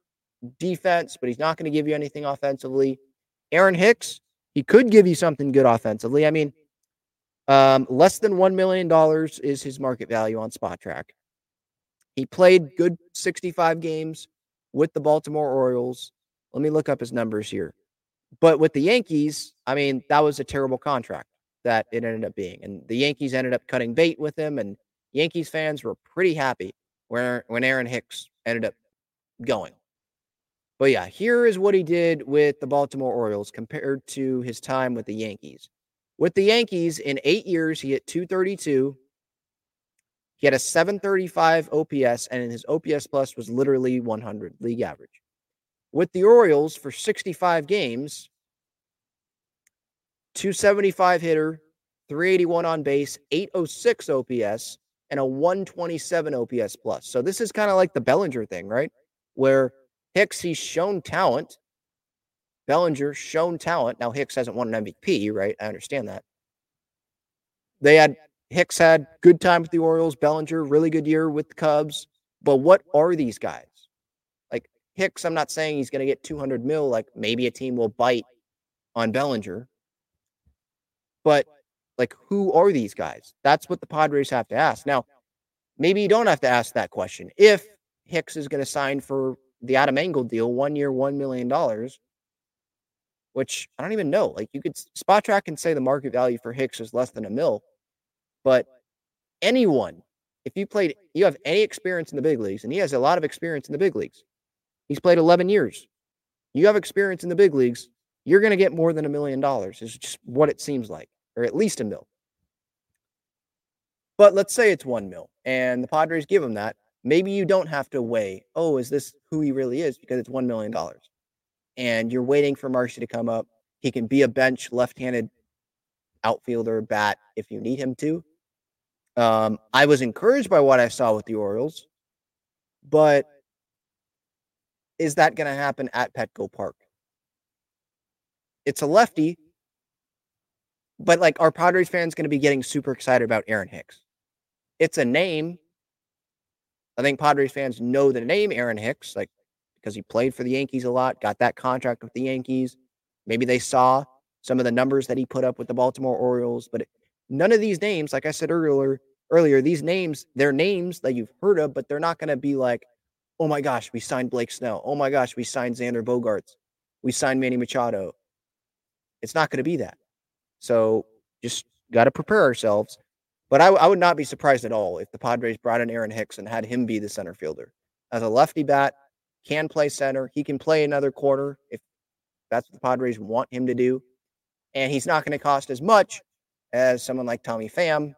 defense, but he's not going to give you anything offensively. Aaron Hicks, he could give you something good offensively. I mean, um, less than $1 million is his market value on Spotrac. He played good 65 games with the Baltimore Orioles. Let me look up his numbers here. But with the Yankees, I mean, that was a terrible contract that it ended up being. And the Yankees ended up cutting bait with him, and Yankees fans were pretty happy when, when Aaron Hicks ended up going. But yeah, here is what he did with the Baltimore Orioles compared to his time with the Yankees. With the Yankees, in eight years, he hit 232. He had a 735 OPS, and his OPS plus was literally 100, league average. With the Orioles, for 65 games, 275 hitter, 381 on base, 806 OPS, and a 127 OPS plus. So this is kind of like the Bellinger thing, right? Where Hicks, he's shown talent. Bellinger shown talent. Now Hicks hasn't won an MVP, right? I understand that. They had Hicks had good time with the Orioles. Bellinger really good year with the Cubs. But what are these guys? Hicks, I'm not saying he's going to get 200 mil. Like maybe a team will bite on Bellinger. But like, who are these guys? That's what the Padres have to ask. Now, maybe you don't have to ask that question. If Hicks is going to sign for the Adam Engel deal, one year, $1 million, which I don't even know. Like, you could Spotrac and say the market value for Hicks is less than a mil, but anyone, if you played, you have any experience in the big leagues, and he has a lot of experience in the big leagues. He's played 11 years. You have experience in the big leagues, you're going to get more than a million dollars, is just what it seems like or at least a mil. But let's say it's one mil and the Padres give him that. Maybe you don't have to weigh, oh, is this who he really is? Because it's $1 million. And you're waiting for Marsee to come up. He can be a bench left handed outfielder bat if you need him to. Um, I was encouraged by what I saw with the Orioles, but is that going to happen at Petco Park? It's a lefty but like, are Padres fans going to be getting super excited about Aaron Hicks? It's a name. I think Padres fans know the name Aaron Hicks, like because he played for the Yankees a lot, got that contract with the Yankees. Maybe they saw some of the numbers that he put up with the Baltimore Orioles, but it, none of these names, like I said earlier, earlier, these names, they're names that you've heard of, but they're not going to be like, oh my gosh, we signed Blake Snell. Oh my gosh, we signed Xander Bogaerts. We signed Manny Machado. It's not going to be that. So just got to prepare ourselves. But I, I would not be surprised at all if the Padres brought in Aaron Hicks and had him be the center fielder. As a lefty bat, can play center. He can play another corner if that's what the Padres want him to do. And he's not going to cost as much as someone like Tommy Pham.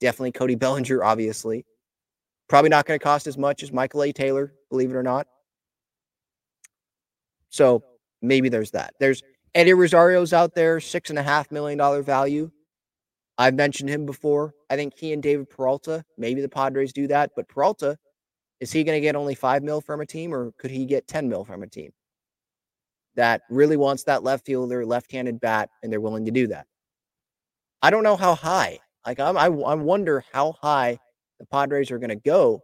Definitely Cody Bellinger, obviously. Probably not going to cost as much as Michael A. Taylor, believe it or not. So maybe there's that. There's Eddie Rosario's out there, six and a half million dollar value. I've mentioned him before. I think he and David Peralta, maybe the Padres do that, but Peralta, is he going to get only five mil from a team or could he get 10 mil from a team that really wants that left fielder, left handed bat, and they're willing to do that? I don't know how high. Like, I'm, I, I wonder how high the Padres are going to go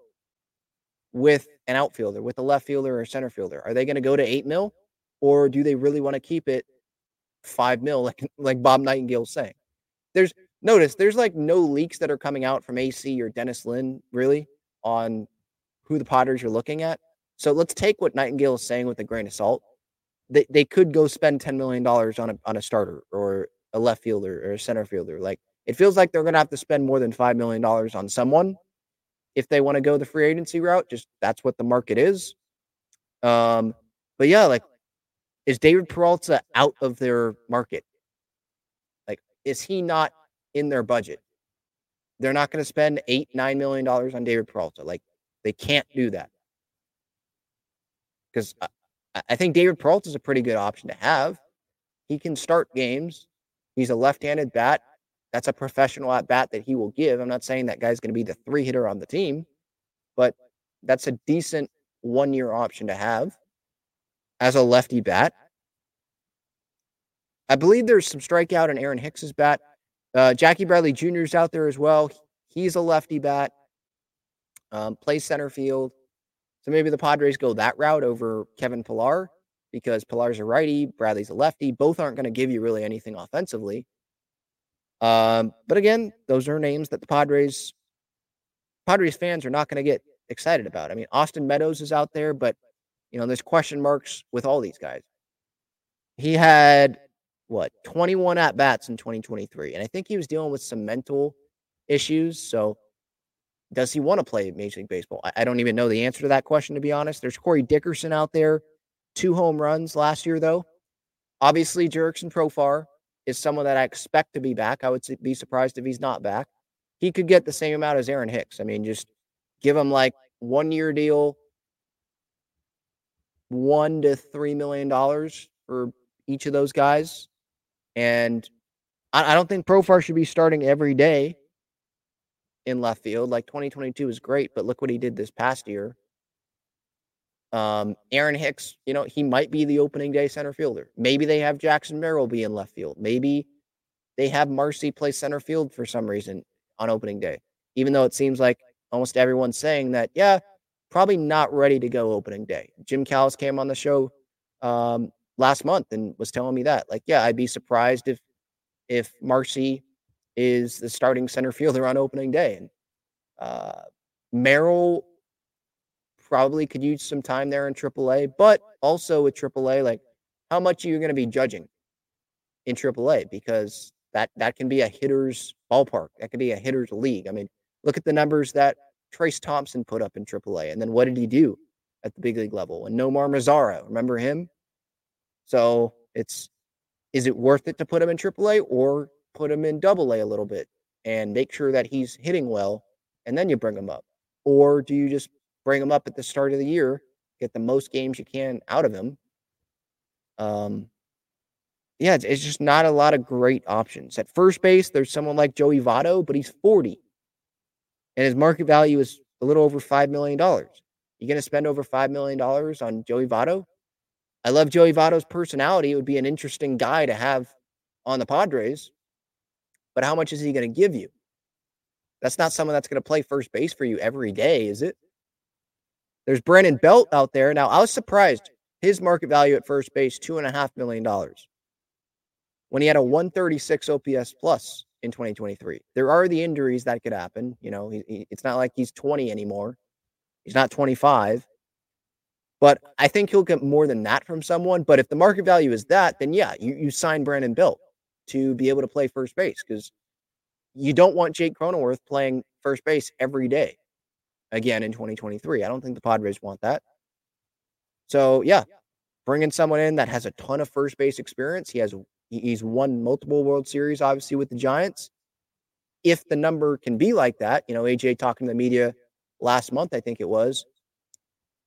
with an outfielder, with a left fielder or center fielder. Are they going to go to eight mil or do they really want to keep it five mil, like [laughs] like Bob Nightingale's saying. There's notice there's like no leaks that are coming out from AC or Dennis Lin really on who the Padres are looking at. So let's take what Nightingale is saying with a grain of salt. They they could go spend ten million dollars on a on a starter or a left fielder or a center fielder. Like it feels like they're gonna have to spend more than five million dollars on someone if they want to go the free agency route. Just that's what the market is. Um, but yeah, like is David Peralta out of their market? Like, is he not in their budget? They're not going to spend eight, nine million dollars on David Peralta. Like, they can't do that. Because I, I think David Peralta is a pretty good option to have. He can start games. He's a left handed bat. That's a professional at bat that he will give. I'm not saying that guy's going to be the three hitter on the team, but that's a decent one year option to have as a lefty bat. I believe there's some strikeout in Aaron Hicks's bat. Uh, Jackie Bradley Jr. is out there as well. He's a lefty bat, um, plays center field. So maybe the Padres go that route over Kevin Pillar because Pillar's a righty, Bradley's a lefty. Both aren't going to give you really anything offensively. Um, but again, those are names that the Padres Padres fans are not going to get excited about. I mean, Austin Meadows is out there, but you know, there's question marks with all these guys. He had what 21 at bats in 2023, and I think he was dealing with some mental issues. So does he want to play Major League Baseball? I, I don't even know the answer to that question, to be honest. There's Corey Dickerson out there, two home runs last year, though. Obviously, Jurickson Profar is someone that I expect to be back. I would be surprised if he's not back. He could get the same amount as Aaron Hicks. I mean, just give him like one year deal, one to three million dollars for each of those guys. And I, don't think Profar should be starting every day in left field. Like 2022 is great, but look what he did this past year. Um, Aaron Hicks, you know, he might be the opening day center fielder. Maybe they have Jackson Merrill be in left field. Maybe they have Marsee play center field for some reason on opening day, even though it seems like almost everyone's saying that, yeah, probably not ready to go opening day. Jim Callis came on the show um, last month and was telling me that, like, yeah, I'd be surprised if if Marsee is the starting center [laughs] fielder on opening day. And uh, Merrill probably could use some time there in AAA, but also with AAA, like how much are you going to be judging in AAA? Because that that can be a hitter's ballpark. That could be a hitter's league. I mean, look at the numbers that Trayce Thompson put up in AAA, and then what did he do at the big league level? And Nomar Mazara, remember him? So it's is it worth it to put him in AAA or put him in Double A a little bit and make sure that he's hitting well, and then you bring him up, or do you just bring him up at the start of the year, get the most games you can out of him. Um, yeah, it's, it's just not a lot of great options. At first base, there's someone like Joey Votto, but he's 40 and his market value is a little over $5 million. You going to spend over $5 million on Joey Votto? I love Joey Votto's personality. It would be an interesting guy to have on the Padres. But how much is he going to give you? That's not someone that's going to play first base for you every day, is it? There's Brandon Belt out there. Now, I was surprised. His market value at first base, $2.5 million. When he had a 136 OPS plus in 2023. There are the injuries that could happen. You know, he, he, it's not like he's 20 anymore. He's not 25. But I think he'll get more than that from someone. But if the market value is that, then yeah, you, you sign Brandon Belt to be able to play first base because you don't want Jake Cronenworth playing first base every day again in 2023. I don't think the Padres want that. So, yeah, bringing someone in that has a ton of first base experience. He has he's won multiple World Series, obviously with the Giants. If the number can be like that, you know, AJ talking to the media last month, I think it was,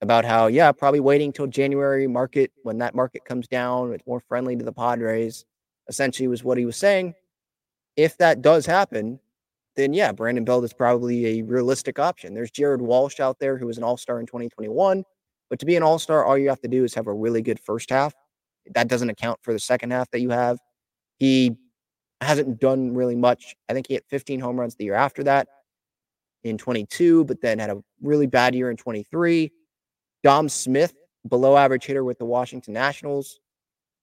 about how yeah, probably waiting till January market when that market comes down, it's more friendly to the Padres. Essentially, was what he was saying. If that does happen, then yeah, Brandon Belt is probably a realistic option. There's Jared Walsh out there who was an all star in 2021. But to be an all star, all you have to do is have a really good first half. That doesn't account for the second half that you have. He hasn't done really much. I think he hit 15 home runs the year after that in 22, but then had a really bad year in 23. Dom Smith, below average hitter with the Washington Nationals.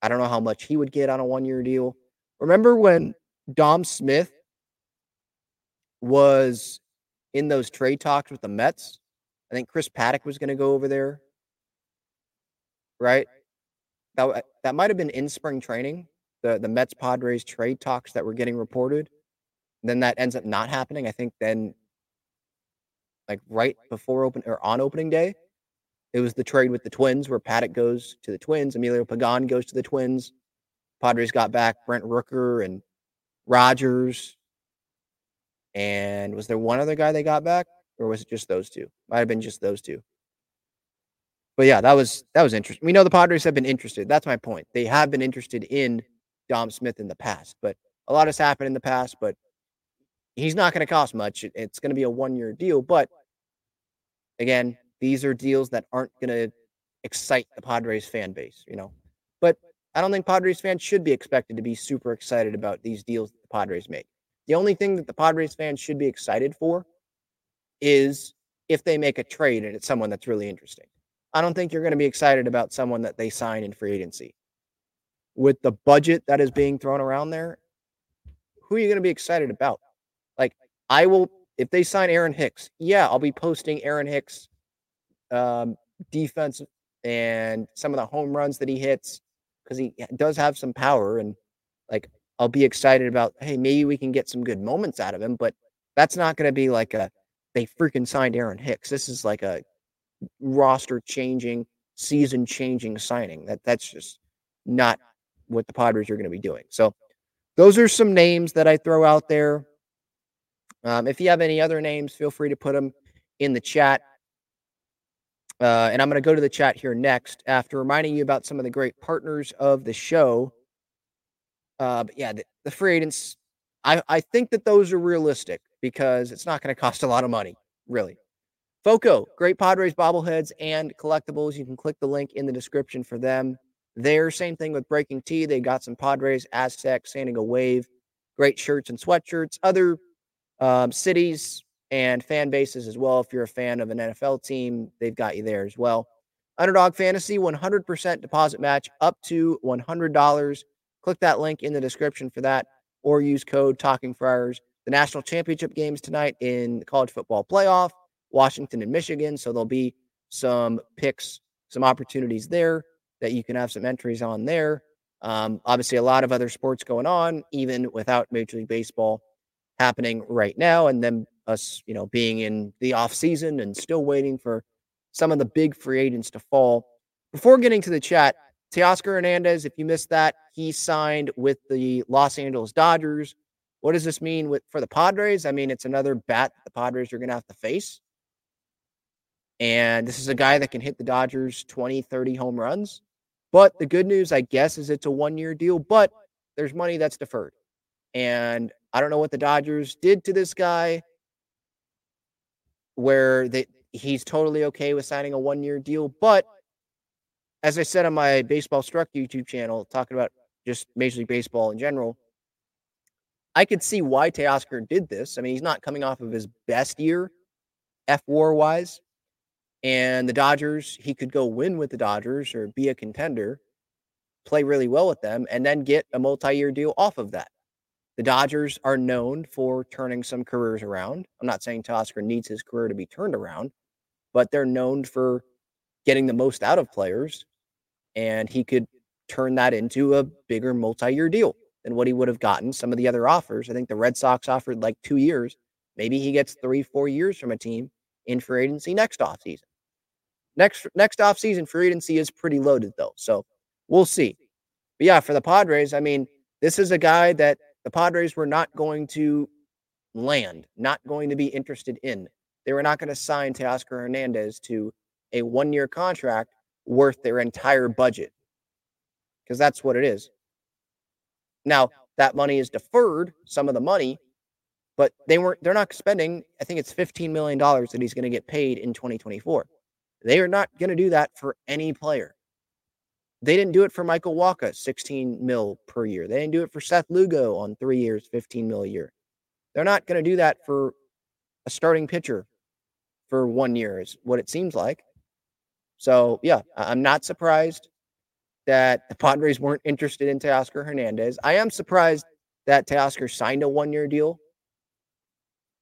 I don't know how much he would get on a one year deal. Remember when Dom Smith was in those trade talks with the Mets. I think Chris Paddack was going to go over there. Right? That that might have been in spring training, the the Mets Padres trade talks that were getting reported. Then that ends up not happening. I think then like right before open or on opening day, it was the trade with the Twins where Paddack goes to the Twins, Emilio Pagan goes to the Twins. Padres got back Brent Rooker and Rogers and was there one other guy they got back, or was it just those two? Might have been just those two. But yeah, that was that was interesting. We know the Padres have been interested. That's my point. They have been interested in Dom Smith in the past, but a lot has happened in the past. But he's not going to cost much. It's going to be a one year deal. But again, these are deals that aren't going to excite the Padres fan base, you know. But I don't think Padres fans should be expected to be super excited about these deals that the Padres make. The only thing that the Padres fans should be excited for is if they make a trade and it's someone that's really interesting. I don't think you're going to be excited about someone that they sign in free agency. With the budget that is being thrown around there, who are you going to be excited about? Like, I will, if they sign Aaron Hicks, yeah, I'll be posting Aaron Hicks um, defense and some of the home runs that he hits because he does have some power. And like, I'll be excited about, hey, maybe we can get some good moments out of him, but that's not going to be like a they freaking signed Aaron Hicks. This is like a roster changing, season changing signing. That that's just not what the Padres are going to be doing. So those are some names that I throw out there. Um, if you have any other names, feel free to put them in the chat. Uh, and I'm going to go to the chat here next after reminding you about some of the great partners of the show. Uh, but yeah, the, the free agents, I, I think that those are realistic because it's not going to cost a lot of money, really. Foco, great Padres bobbleheads and collectibles. You can click the link in the description for them. There, same thing with BreakingT. They got some Padres, Aztec, San Diego Wave, great shirts and sweatshirts. Other um, cities and fan bases as well. If you're a fan of an NFL team, they've got you there as well. Underdog Fantasy 100% deposit match up to $100. Click that link in the description for that or use code Talking Friars. The national championship games tonight in the college football playoff, Washington and Michigan. So there'll be some picks, some opportunities there that you can have some entries on there. Um, obviously, a lot of other sports going on, even without Major League Baseball happening right now, and then us, you know, being in the off season and still waiting for some of the big free agents to fall. Before getting to the chat, Teoscar Hernandez, if you missed that, he signed with the Los Angeles Dodgers. What does this mean with for the Padres? I mean, it's another bat the Padres are going to have to face. And this is a guy that can hit the Dodgers 20, 30 home runs. But the good news, I guess, is it's a one year deal, but there's money that's deferred. And I don't know what the Dodgers did to this guy where they, he's totally okay with signing a one year deal. But as I said on my Baseball Struck YouTube channel, talking about just Major League Baseball in general, I could see why Teoscar did this. I mean, he's not coming off of his best year, fWAR wise. And the Dodgers, he could go win with the Dodgers or be a contender, play really well with them, and then get a multi year deal off of that. The Dodgers are known for turning some careers around. I'm not saying Teoscar needs his career to be turned around, but they're known for getting the most out of players. And he could turn that into a bigger multi year deal than what he would have gotten some of the other offers. I think the Red Sox offered like two years. Maybe he gets three, four years from a team in free agency next offseason. Next next offseason, free agency is pretty loaded though. So we'll see. But yeah, for the Padres, I mean, this is a guy that the Padres were not going to land, not going to be interested in. They were not going to sign Teoscar Hernandez to a one year contract worth their entire budget because that's what it is. Now, that money is deferred, some of the money, but they weren't, they're not spending, I think it's $15 million that he's going to get paid in 2024. They are not going to do that for any player. They didn't do it for Michael Wacha, 16 mil per year. They didn't do it for Seth Lugo on three years, 15 mil a year. They're not going to do that for a starting pitcher for one year, is what it seems like. So, yeah, I'm not surprised that the Padres weren't interested in Teoscar Hernandez. I am surprised that Teoscar signed a one year deal.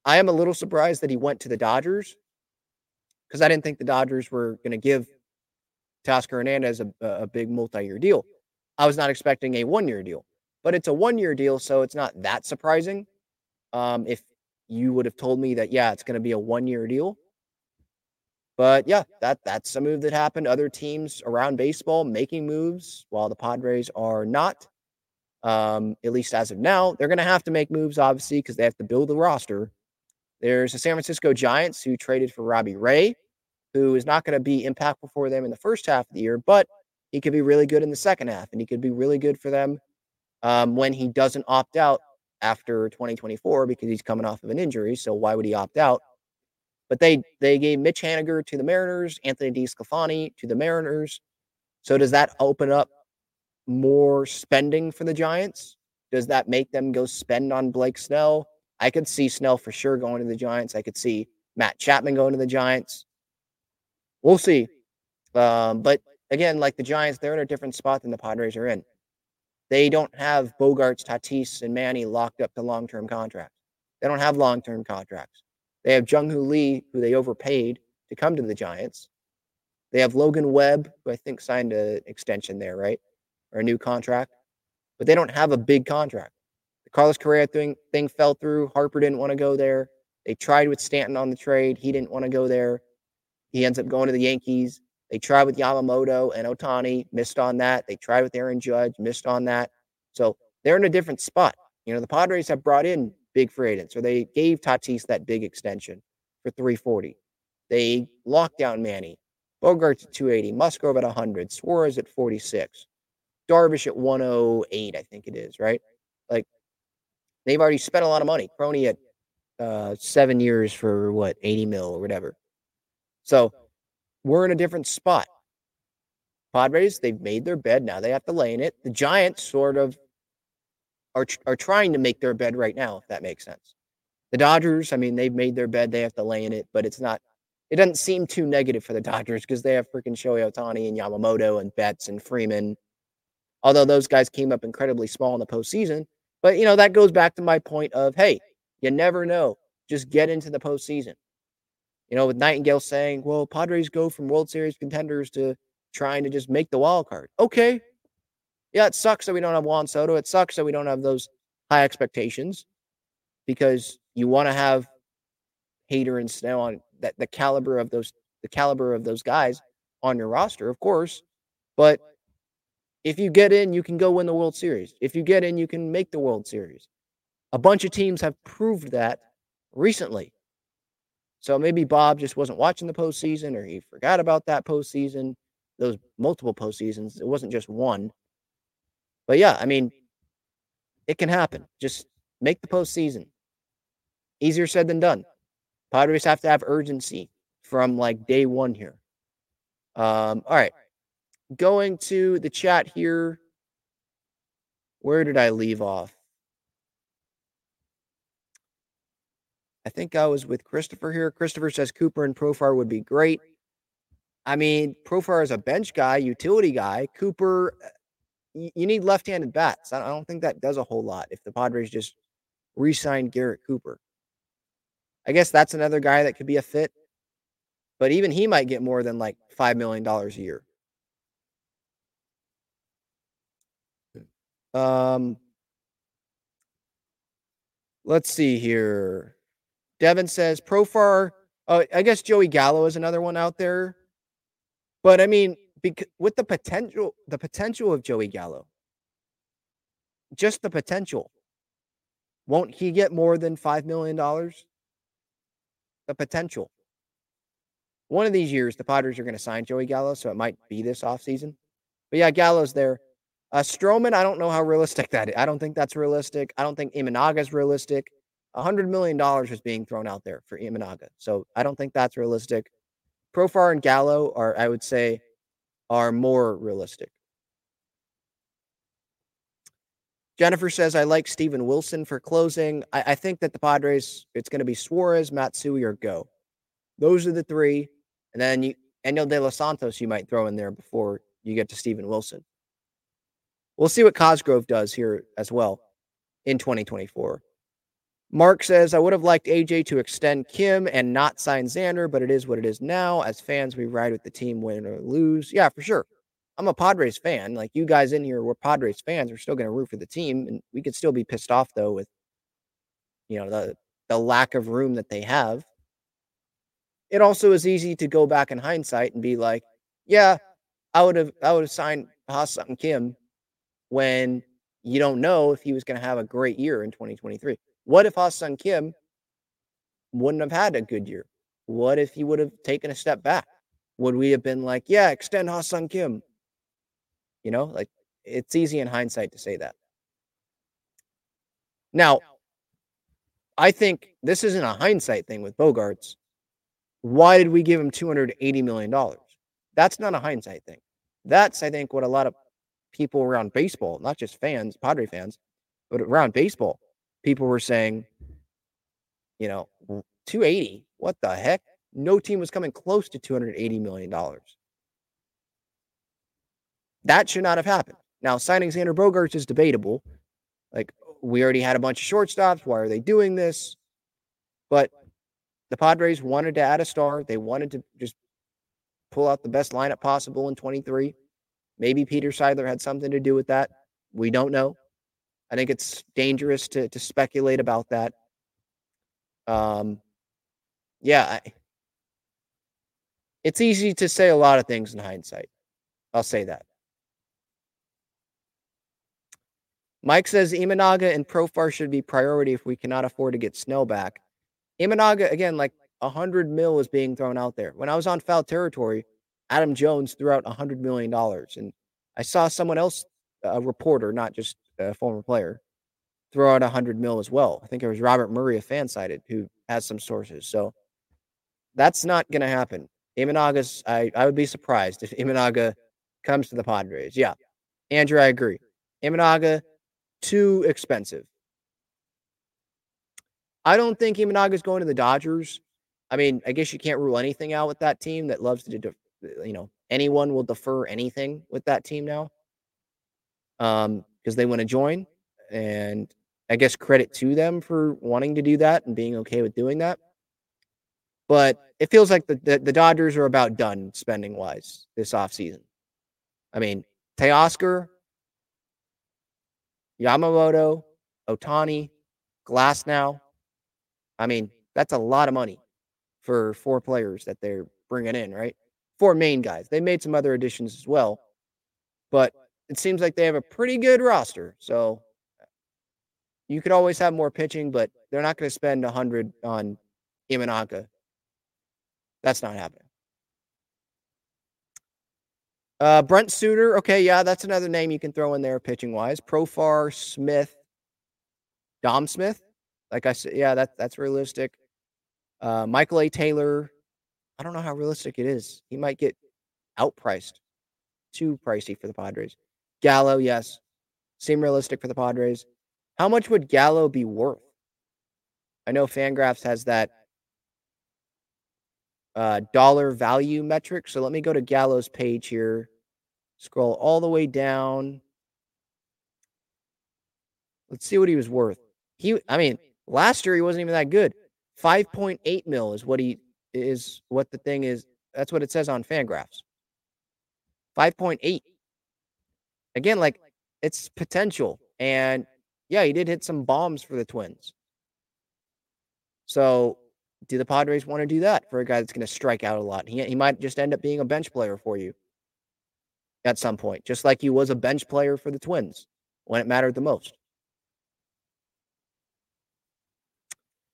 I am a little surprised that he went to the Dodgers because I didn't think the Dodgers were going to give Teoscar Hernandez a, a big multi year deal. I was not expecting a one year deal, but it's a one year deal, so it's not that surprising. Um, if you would have told me that, yeah, it's going to be a one year deal. But yeah, that that's a move that happened. Other teams around baseball making moves while the Padres are not. Um, at least as of now, they're going to have to make moves, obviously, because they have to build the roster. There's the San Francisco Giants who traded for Robbie Ray, who is not going to be impactful for them in the first half of the year, but he could be really good in the second half, and he could be really good for them um, when he doesn't opt out after 2024 because he's coming off of an injury. So why would he opt out? But they they gave Mitch Haniger to the Mariners, Anthony DeSclafani to the Mariners. So does that open up more spending for the Giants? Does that make them go spend on Blake Snell? I could see Snell for sure going to the Giants. I could see Matt Chapman going to the Giants. We'll see. Um, but again, like the Giants, they're in a different spot than the Padres are in. They don't have Bogaerts, Tatis, and Manny locked up to long term contracts. They don't have long term contracts. They have Jung Hoo Lee, who they overpaid to come to the Giants. They have Logan Webb, who I think signed an extension there, right? Or a new contract. But they don't have a big contract. The Carlos Correa thing thing fell through. Harper didn't want to go there. They tried with Stanton on the trade. He didn't want to go there. He ends up going to the Yankees. They tried with Yamamoto and Ohtani, missed on that. They tried with Aaron Judge, missed on that. So they're in a different spot. You know, the Padres have brought in big free agents, or they gave Tatis that big extension for 340. They locked down Manny, Bogaerts at 280, Musgrove at 100, Suarez at 46, Darvish at 108, I think it is, right? Like they've already spent a lot of money. Crony at uh, seven years for what, 80 mil or whatever. So we're in a different spot. Padres, they've made their bed. Now they have to lay in it. The Giants sort of are, are trying to make their bed right now, if that makes sense. The Dodgers, I mean, they've made their bed. They have to lay in it, but it's not, it doesn't seem too negative for the Dodgers because they have freaking Shohei Ohtani and Yamamoto and Betts and Freeman. Although those guys came up incredibly small in the postseason. But, you know, that goes back to my point of, hey, you never know. Just get into the postseason. You know, with Nightengale saying, well, Padres go from World Series contenders to trying to just make the wild card. Okay. Yeah, it sucks that we don't have Juan Soto. It sucks that we don't have those high expectations because you want to have Hader and Snell on that the caliber of those the caliber of those guys on your roster, of course. But if you get in, you can go win the World Series. If you get in, you can make the World Series. A bunch of teams have proved that recently. So maybe Bob just wasn't watching the postseason or he forgot about that postseason, those multiple postseasons. It wasn't just one. But yeah, I mean, it can happen. Just make the postseason. Easier said than done. Padres have to have urgency from like day one here. Um, all right. Going to the chat here. Where did I leave off? I think I was with Christopher here. Christopher says Cooper and Profar would be great. I mean, Profar is a bench guy, utility guy. Cooper, you need left handed bats. I don't think that does a whole lot if the Padres just re sign Garrett Cooper. I guess that's another guy that could be a fit, but even he might get more than like $5 million a year. Um, let's see here. Devin says Profar. Uh, I guess Joey Gallo is another one out there, but I mean, because, with the potential, the potential of Joey Gallo, just the potential, won't he get more than five million dollars? The potential. One of these years, the Padres are going to sign Joey Gallo, so it might be this offseason. But yeah, Gallo's there. Uh, Stroman, I don't know how realistic that is. I don't think that's realistic. I don't think Imanaga is realistic. $100 million was being thrown out there for Imanaga. So I don't think that's realistic. Profar and Gallo are, I would say, are more realistic. Jennifer says, I like Steven Wilson for closing. I, I think that the Padres, it's going to be Suarez, Matsui, or Go. Those are the three. And then you, De Los Santos, you might throw in there before you get to Steven Wilson. We'll see what Cosgrove does here as well in 2024. Mark says, I would have liked AJ to extend Kim and not sign Xander, but it is what it is now. As fans, we ride with the team, win or lose. Yeah, for sure. I'm a Padres fan. Like you guys in here, we're Padres fans. We're still going to root for the team, and we could still be pissed off though with, you know, the the lack of room that they have. It also is easy to go back in hindsight and be like, yeah, I would have I would have signed Ha-Seong Kim when you don't know if he was going to have a great year in 2023. What if Ha-Seong Kim wouldn't have had a good year? What if he would have taken a step back? Would we have been like, yeah, extend Ha-Seong Kim? You know, like it's easy in hindsight to say that. Now, I think this isn't a hindsight thing with Bogaerts. Why did we give him $280 million? That's not a hindsight thing. That's, I think, what a lot of people around baseball, not just fans, Padre fans, but around baseball, people were saying, you know, 280, what the heck? No team was coming close to $280 million. That should not have happened. Now, signing Xander Bogaerts is debatable. Like, we already had a bunch of shortstops. Why are they doing this? But the Padres wanted to add a star. They wanted to just pull out the best lineup possible in 23. Maybe Peter Seidler had something to do with that. We don't know. I think it's dangerous to to speculate about that. Um, yeah, I, it's easy to say a lot of things in hindsight. I'll say that. Mike says Imanaga and Profar should be priority if we cannot afford to get Snell back. Imanaga, again, like a hundred mil is being thrown out there. When I was on foul territory, Adam Jones threw out a hundred million dollars, and I saw someone else, a reporter, not just a former player, throw out a hundred mil as well. I think it was Robert Murray, a FanSided, who has some sources. So that's not going to happen. Imanaga's, I, I would be surprised if [laughs] Imanaga comes to the Padres. Yeah. Andrew, I agree. Imanaga, too expensive. I don't think Imanaga's going to the Dodgers. I mean, I guess you can't rule anything out with that team that loves to, def- you know, anyone will defer anything with that team now. Um, because they want to join, and I guess credit to them for wanting to do that and being okay with doing that. But it feels like the, the, the Dodgers are about done spending wise this offseason. I mean, Teoscar, Yamamoto, Ohtani, Glasnow. I mean, that's a lot of money for four players that they're bringing in, right? Four main guys. They made some other additions as well, but it seems like they have a pretty good roster. So you could always have more pitching, but they're not going to spend a hundred on Imanaga. That's not happening. Uh, Brent Suter. Okay, yeah, that's another name you can throw in there pitching wise. Profar Smith, Dom Smith. Like I said, yeah, that that's realistic. Uh, Michael A. Taylor. I don't know how realistic it is. He might get outpriced, too pricey for the Padres. Gallo, yes, seem realistic for the Padres. How much would Gallo be worth? I know Fangraphs has that uh, dollar value metric. So let me go to Gallo's page here. Scroll all the way down. Let's see what he was worth. He, I mean, last year he wasn't even that good. 5.8 mil is what he is, what the thing is. That's what it says on Fangraphs. 5.8. Again, like it's potential. And yeah, he did hit some bombs for the Twins. So do the Padres want to do that for a guy that's going to strike out a lot? He, he might just end up being a bench player for you at some point, just like he was a bench player for the Twins when it mattered the most.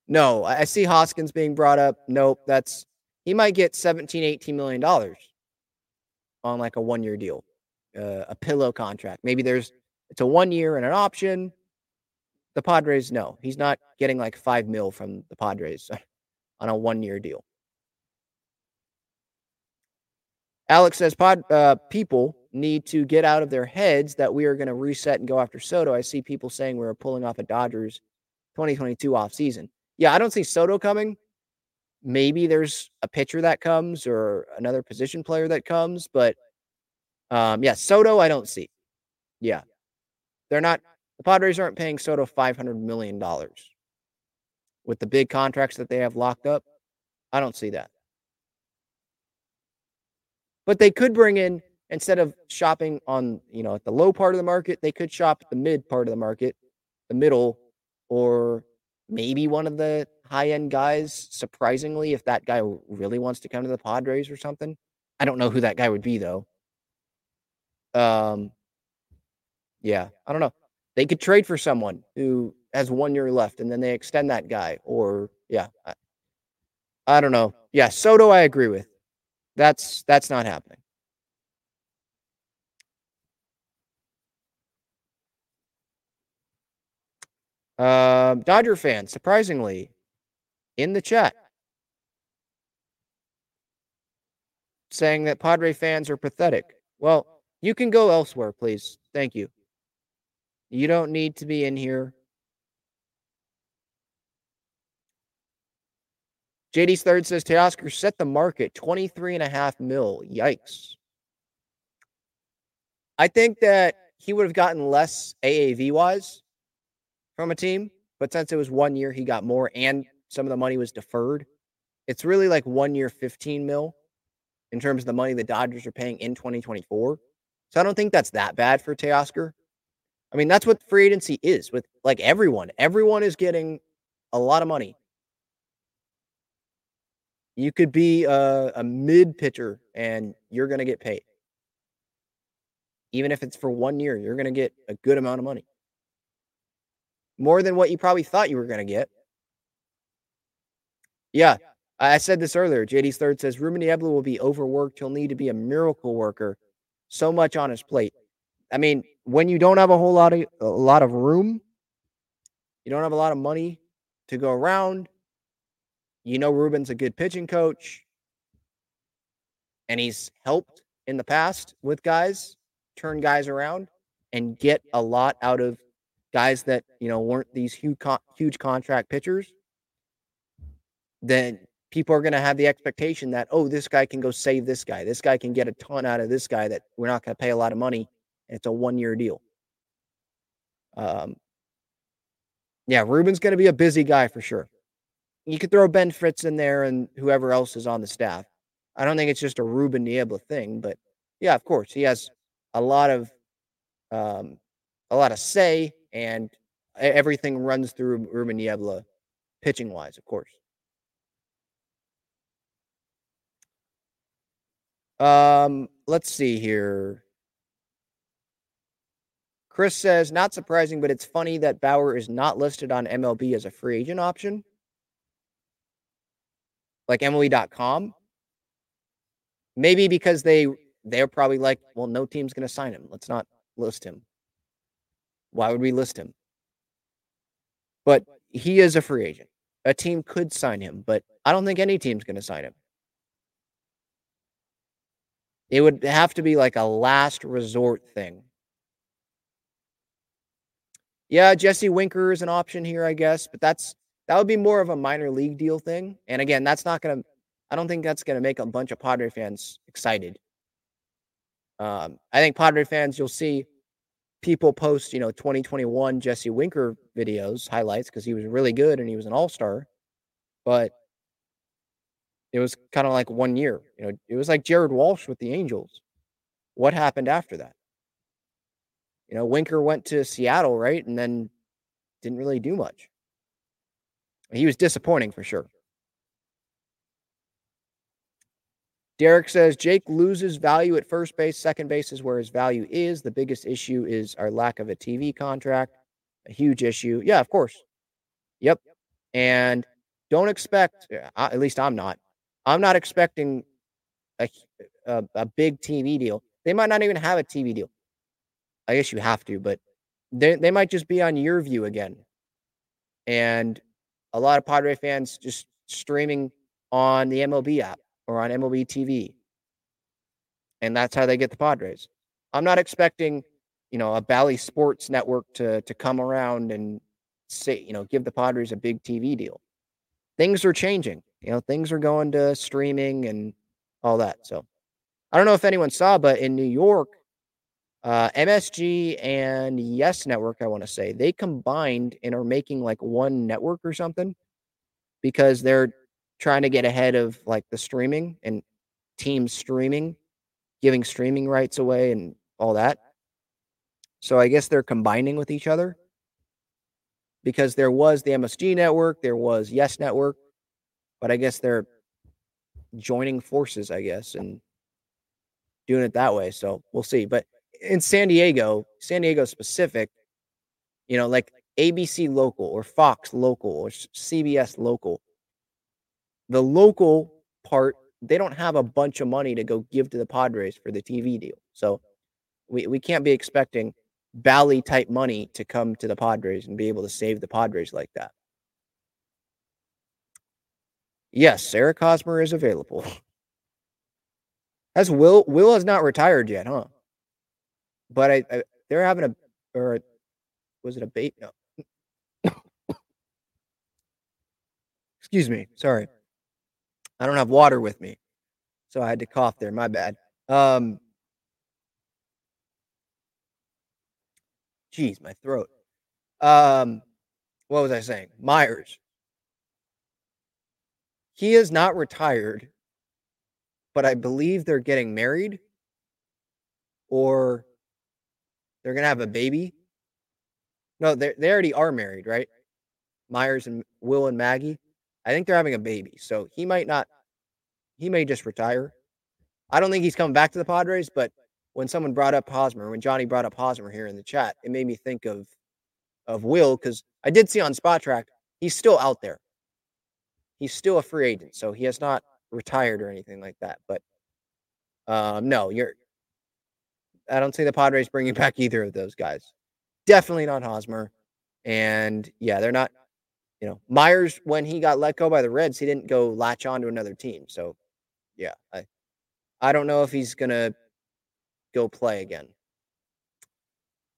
No, I see Hoskins being brought up. Nope, that's he might get 17, 18 million dollars on like a one year deal, uh, a pillow contract. Maybe there's it's a one year and an option. The Padres, no, he's not getting like five mil from the Padres. [laughs] on a one year deal. Alex says, Pod uh, people need to get out of their heads that we are going to reset and go after Soto. I see people saying we are pulling off a Dodgers 2022 off season. Yeah, I don't see Soto coming. Maybe there's a pitcher that comes or another position player that comes, but um, yeah, Soto, I don't see. Yeah, they're not. The Padres aren't paying Soto five hundred million dollars with the big contracts that they have locked up. I don't see that. But they could bring in instead of shopping on, you know, at the low part of the market, they could shop at the mid part of the market, the middle, or maybe one of the high end guys. Surprisingly, if that guy really wants to come to the Padres or something, I don't know who that guy would be though. Um, yeah, I don't know. They could trade for someone who has one year left and then they extend that guy. Or yeah, I, I don't know. Yeah, Soto, I agree with. That's that's not happening. Uh, Dodger fan, surprisingly, in the chat, saying that Padre fans are pathetic. Well, you can go elsewhere, please. Thank you. You don't need to be in here JD's third says Teoscar set the market 23 and a half mil. Yikes. I think that he would have gotten less AAV wise from a team, but since it was one year, he got more and some of the money was deferred. It's really like one year, 15 mil in terms of the money the Dodgers are paying in 2024. So I don't think that's that bad for Teoscar. I mean, that's what free agency is with like everyone. Everyone is getting a lot of money You could be a, a mid pitcher and you're going to get paid. Even if it's for one year, you're going to get a good amount of money. More than what you probably thought you were going to get. Yeah, I said this earlier. JD's third says Ruben Niebla will be overworked. He'll need to be a miracle worker. So much on his plate. I mean, when you don't have a whole lot of a lot of room, you don't have a lot of money to go around. You know Ruben's a good pitching coach. And he's helped in the past with guys, turn guys around and get a lot out of guys that, you know, weren't these huge huge contract pitchers. Then people are going to have the expectation that, oh, this guy can go save this guy. This guy can get a ton out of this guy that we're not going to pay a lot of money. And it's a one year deal. Um, yeah, Ruben's going to be a busy guy for sure. You could throw Ben Fritz in there and whoever else is on the staff. I don't think it's just a Ruben Niebla thing, but yeah, of course, he has a lot of um, a lot of say, and everything runs through Ruben Niebla pitching wise, of course. Um, let's see here. Chris says, not surprising, but it's funny that Bauer is not listed on MLB as a free agent option. Like MLB.com. Maybe because they they're probably like, well, no team's gonna sign him. Let's not list him. Why would we list him? But he is a free agent. A team could sign him, but I don't think any team's gonna sign him. It would have to be like a last resort thing. Yeah, Jesse Winker is an option here, I guess, but that's that would be more of a minor league deal thing. And again, that's not gonna I don't think that's gonna make a bunch of Padre fans excited. Um, I think Padre fans, you'll see people post, you know, 2021 Jesse Winker videos, highlights, because he was really good and he was an all-star. But it was kind of like one year. You know, it was like Jared Walsh with the Angels. What happened after that? You know, Winker went to Seattle, right? And then didn't really do much. He was disappointing for sure. Derek says Jake loses value at first base. Second base is where his value is. The biggest issue is our lack of a TV contract. A huge issue. Yeah, of course. Yep. And don't expect, uh, at least I'm not, I'm not expecting a, a, a big TV deal. They might not even have a TV deal. I guess you have to, but they, they might just be on your view again. And a lot of Padre fans just streaming on the MLB app or on MLB TV. And that's how they get the Padres. I'm not expecting, you know, a Bally Sports network to to come around and say, you know, give the Padres a big TV deal. Things are changing. You know, things are going to streaming and all that. So I don't know if anyone saw, but in New York, uh, MSG and Yes Network, I want to say, they combined and are making like one network or something because they're trying to get ahead of like the streaming and team streaming, giving streaming rights away and all that. So I guess they're combining with each other because there was the MSG network, there was Yes Network, but I guess they're joining forces, I guess, and doing it that way. So we'll see. But in San Diego, San Diego specific, you know, like ABC local or Fox local or CBS local, the local part, they don't have a bunch of money to go give to the Padres for the TV deal. So we, we can't be expecting Bally type money to come to the Padres and be able to save the Padres like that. Yes, Eric Hosmer is available. As Will Will has not retired yet, huh? But I, I they're having a or was it a bait? No. Excuse me. Sorry. I don't have water with me. So I had to cough there. My bad. Um Jeez, my throat. Um what was I saying? Myers. He is not retired, but I believe they're getting married or they're going to have a baby. No, they they already are married, right? Myers and Will and Maggie. I think they're having a baby. So he might not he may just retire. I don't think he's coming back to the Padres, but when someone brought up Hosmer, when Johnny brought up Hosmer here in the chat, it made me think of of Will because I did see on Spotrac he's still out there. He's still a free agent, so he has not retired or anything like that. But um, no, you're. I don't see the Padres bringing [laughs] back either of those guys. Definitely not Hosmer, and yeah, they're not. You know, Myers when he got let go by the Reds, he didn't go latch on to another team. So, yeah, I, I don't know if he's gonna go play again.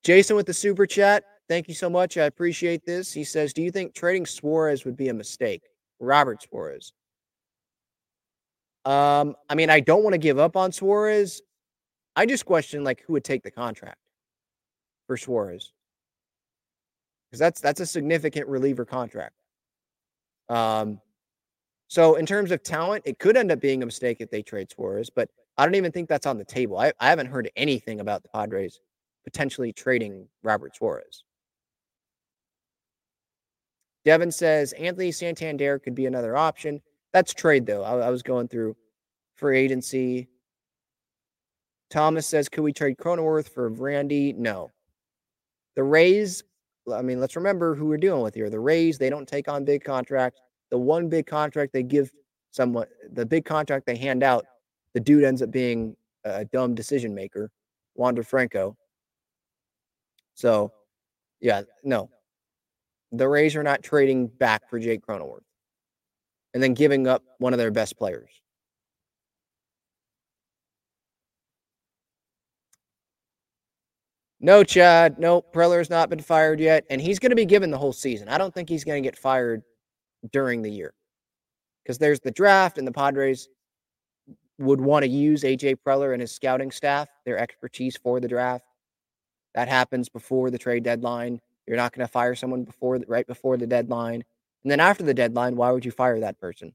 Jason with the super chat. Thank you so much. I appreciate this. He says, Do you think trading Suarez would be a mistake? Robert Suarez. Um, I mean, I don't want to give up on Suarez. I just question like who would take the contract for Suarez. Because that's that's a significant reliever contract. Um, so in terms of talent, it could end up being a mistake if they trade Suarez, but I don't even think that's on the table. I, I haven't heard anything about the Padres potentially trading Robert Suarez. Devin says Anthony Santander could be another option. That's trade though. I, I was going through free agency. Thomas says, could we trade Cronenworth for Randy? No. The Rays, I mean, let's remember who we're dealing with here. The Rays, they don't take on big contracts. The one big contract they give someone, the big contract they hand out, the dude ends up being a dumb decision maker, Wander Franco. So, yeah, no. The Rays are not trading back for Jake Cronenworth and then giving up one of their best players. No, Chad. No, Preller's not been fired yet, and he's going to be given the whole season. I don't think he's going to get fired during the year because there's the draft, and the Padres would want to use AJ Preller and his scouting staff, their expertise for the draft. That happens before the trade deadline. You're not going to fire someone before right before the deadline, and then after the deadline, why would you fire that person?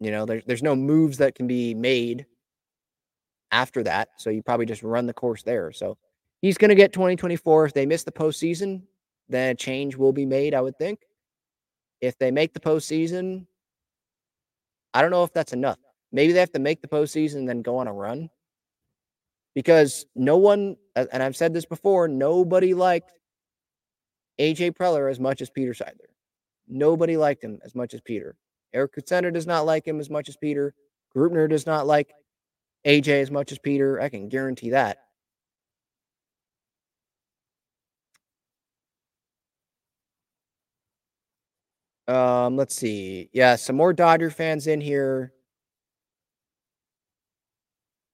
You know, there's there's no moves that can be made after that. So you probably just run the course there. So he's going to get 2024. If they miss the postseason, then a change will be made, I would think. If they make the postseason, I don't know if that's enough. Maybe they have to make the postseason and then go on a run. Because no one, and I've said this before, nobody liked AJ Preller as much as Peter Seidler. Nobody liked him as much as Peter. Eric Kutsenda does not like him as much as Peter. Greupner does not like AJ as much as Peter. I can guarantee that. Um, let's see. Yeah, some more Dodger fans in here.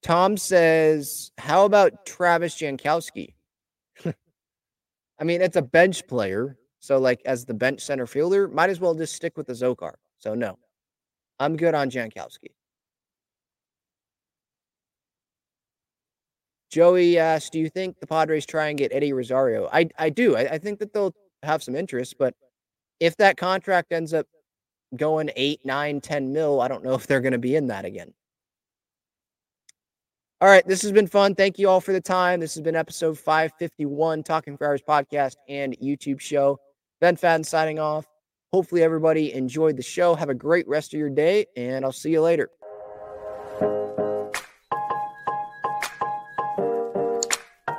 Tom says, "How about Travis Jankowski?" I mean, it's a bench player, so like as the bench center fielder, might as well just stick with the Zokar. So no, I'm good on Jankowski. Joey asked, "Do you think the Padres try and get Eddie Rosario?" I I do. I, I think that they'll have some interest, but if that contract ends up going eight, nine, ten mil, I don't know if they're going to be in that again. All right, this has been fun. Thank you all for the time. This has been episode 551, Talking Friars podcast and YouTube show. Ben Fadden signing off. Hopefully, everybody enjoyed the show. Have a great rest of your day, and I'll see you later.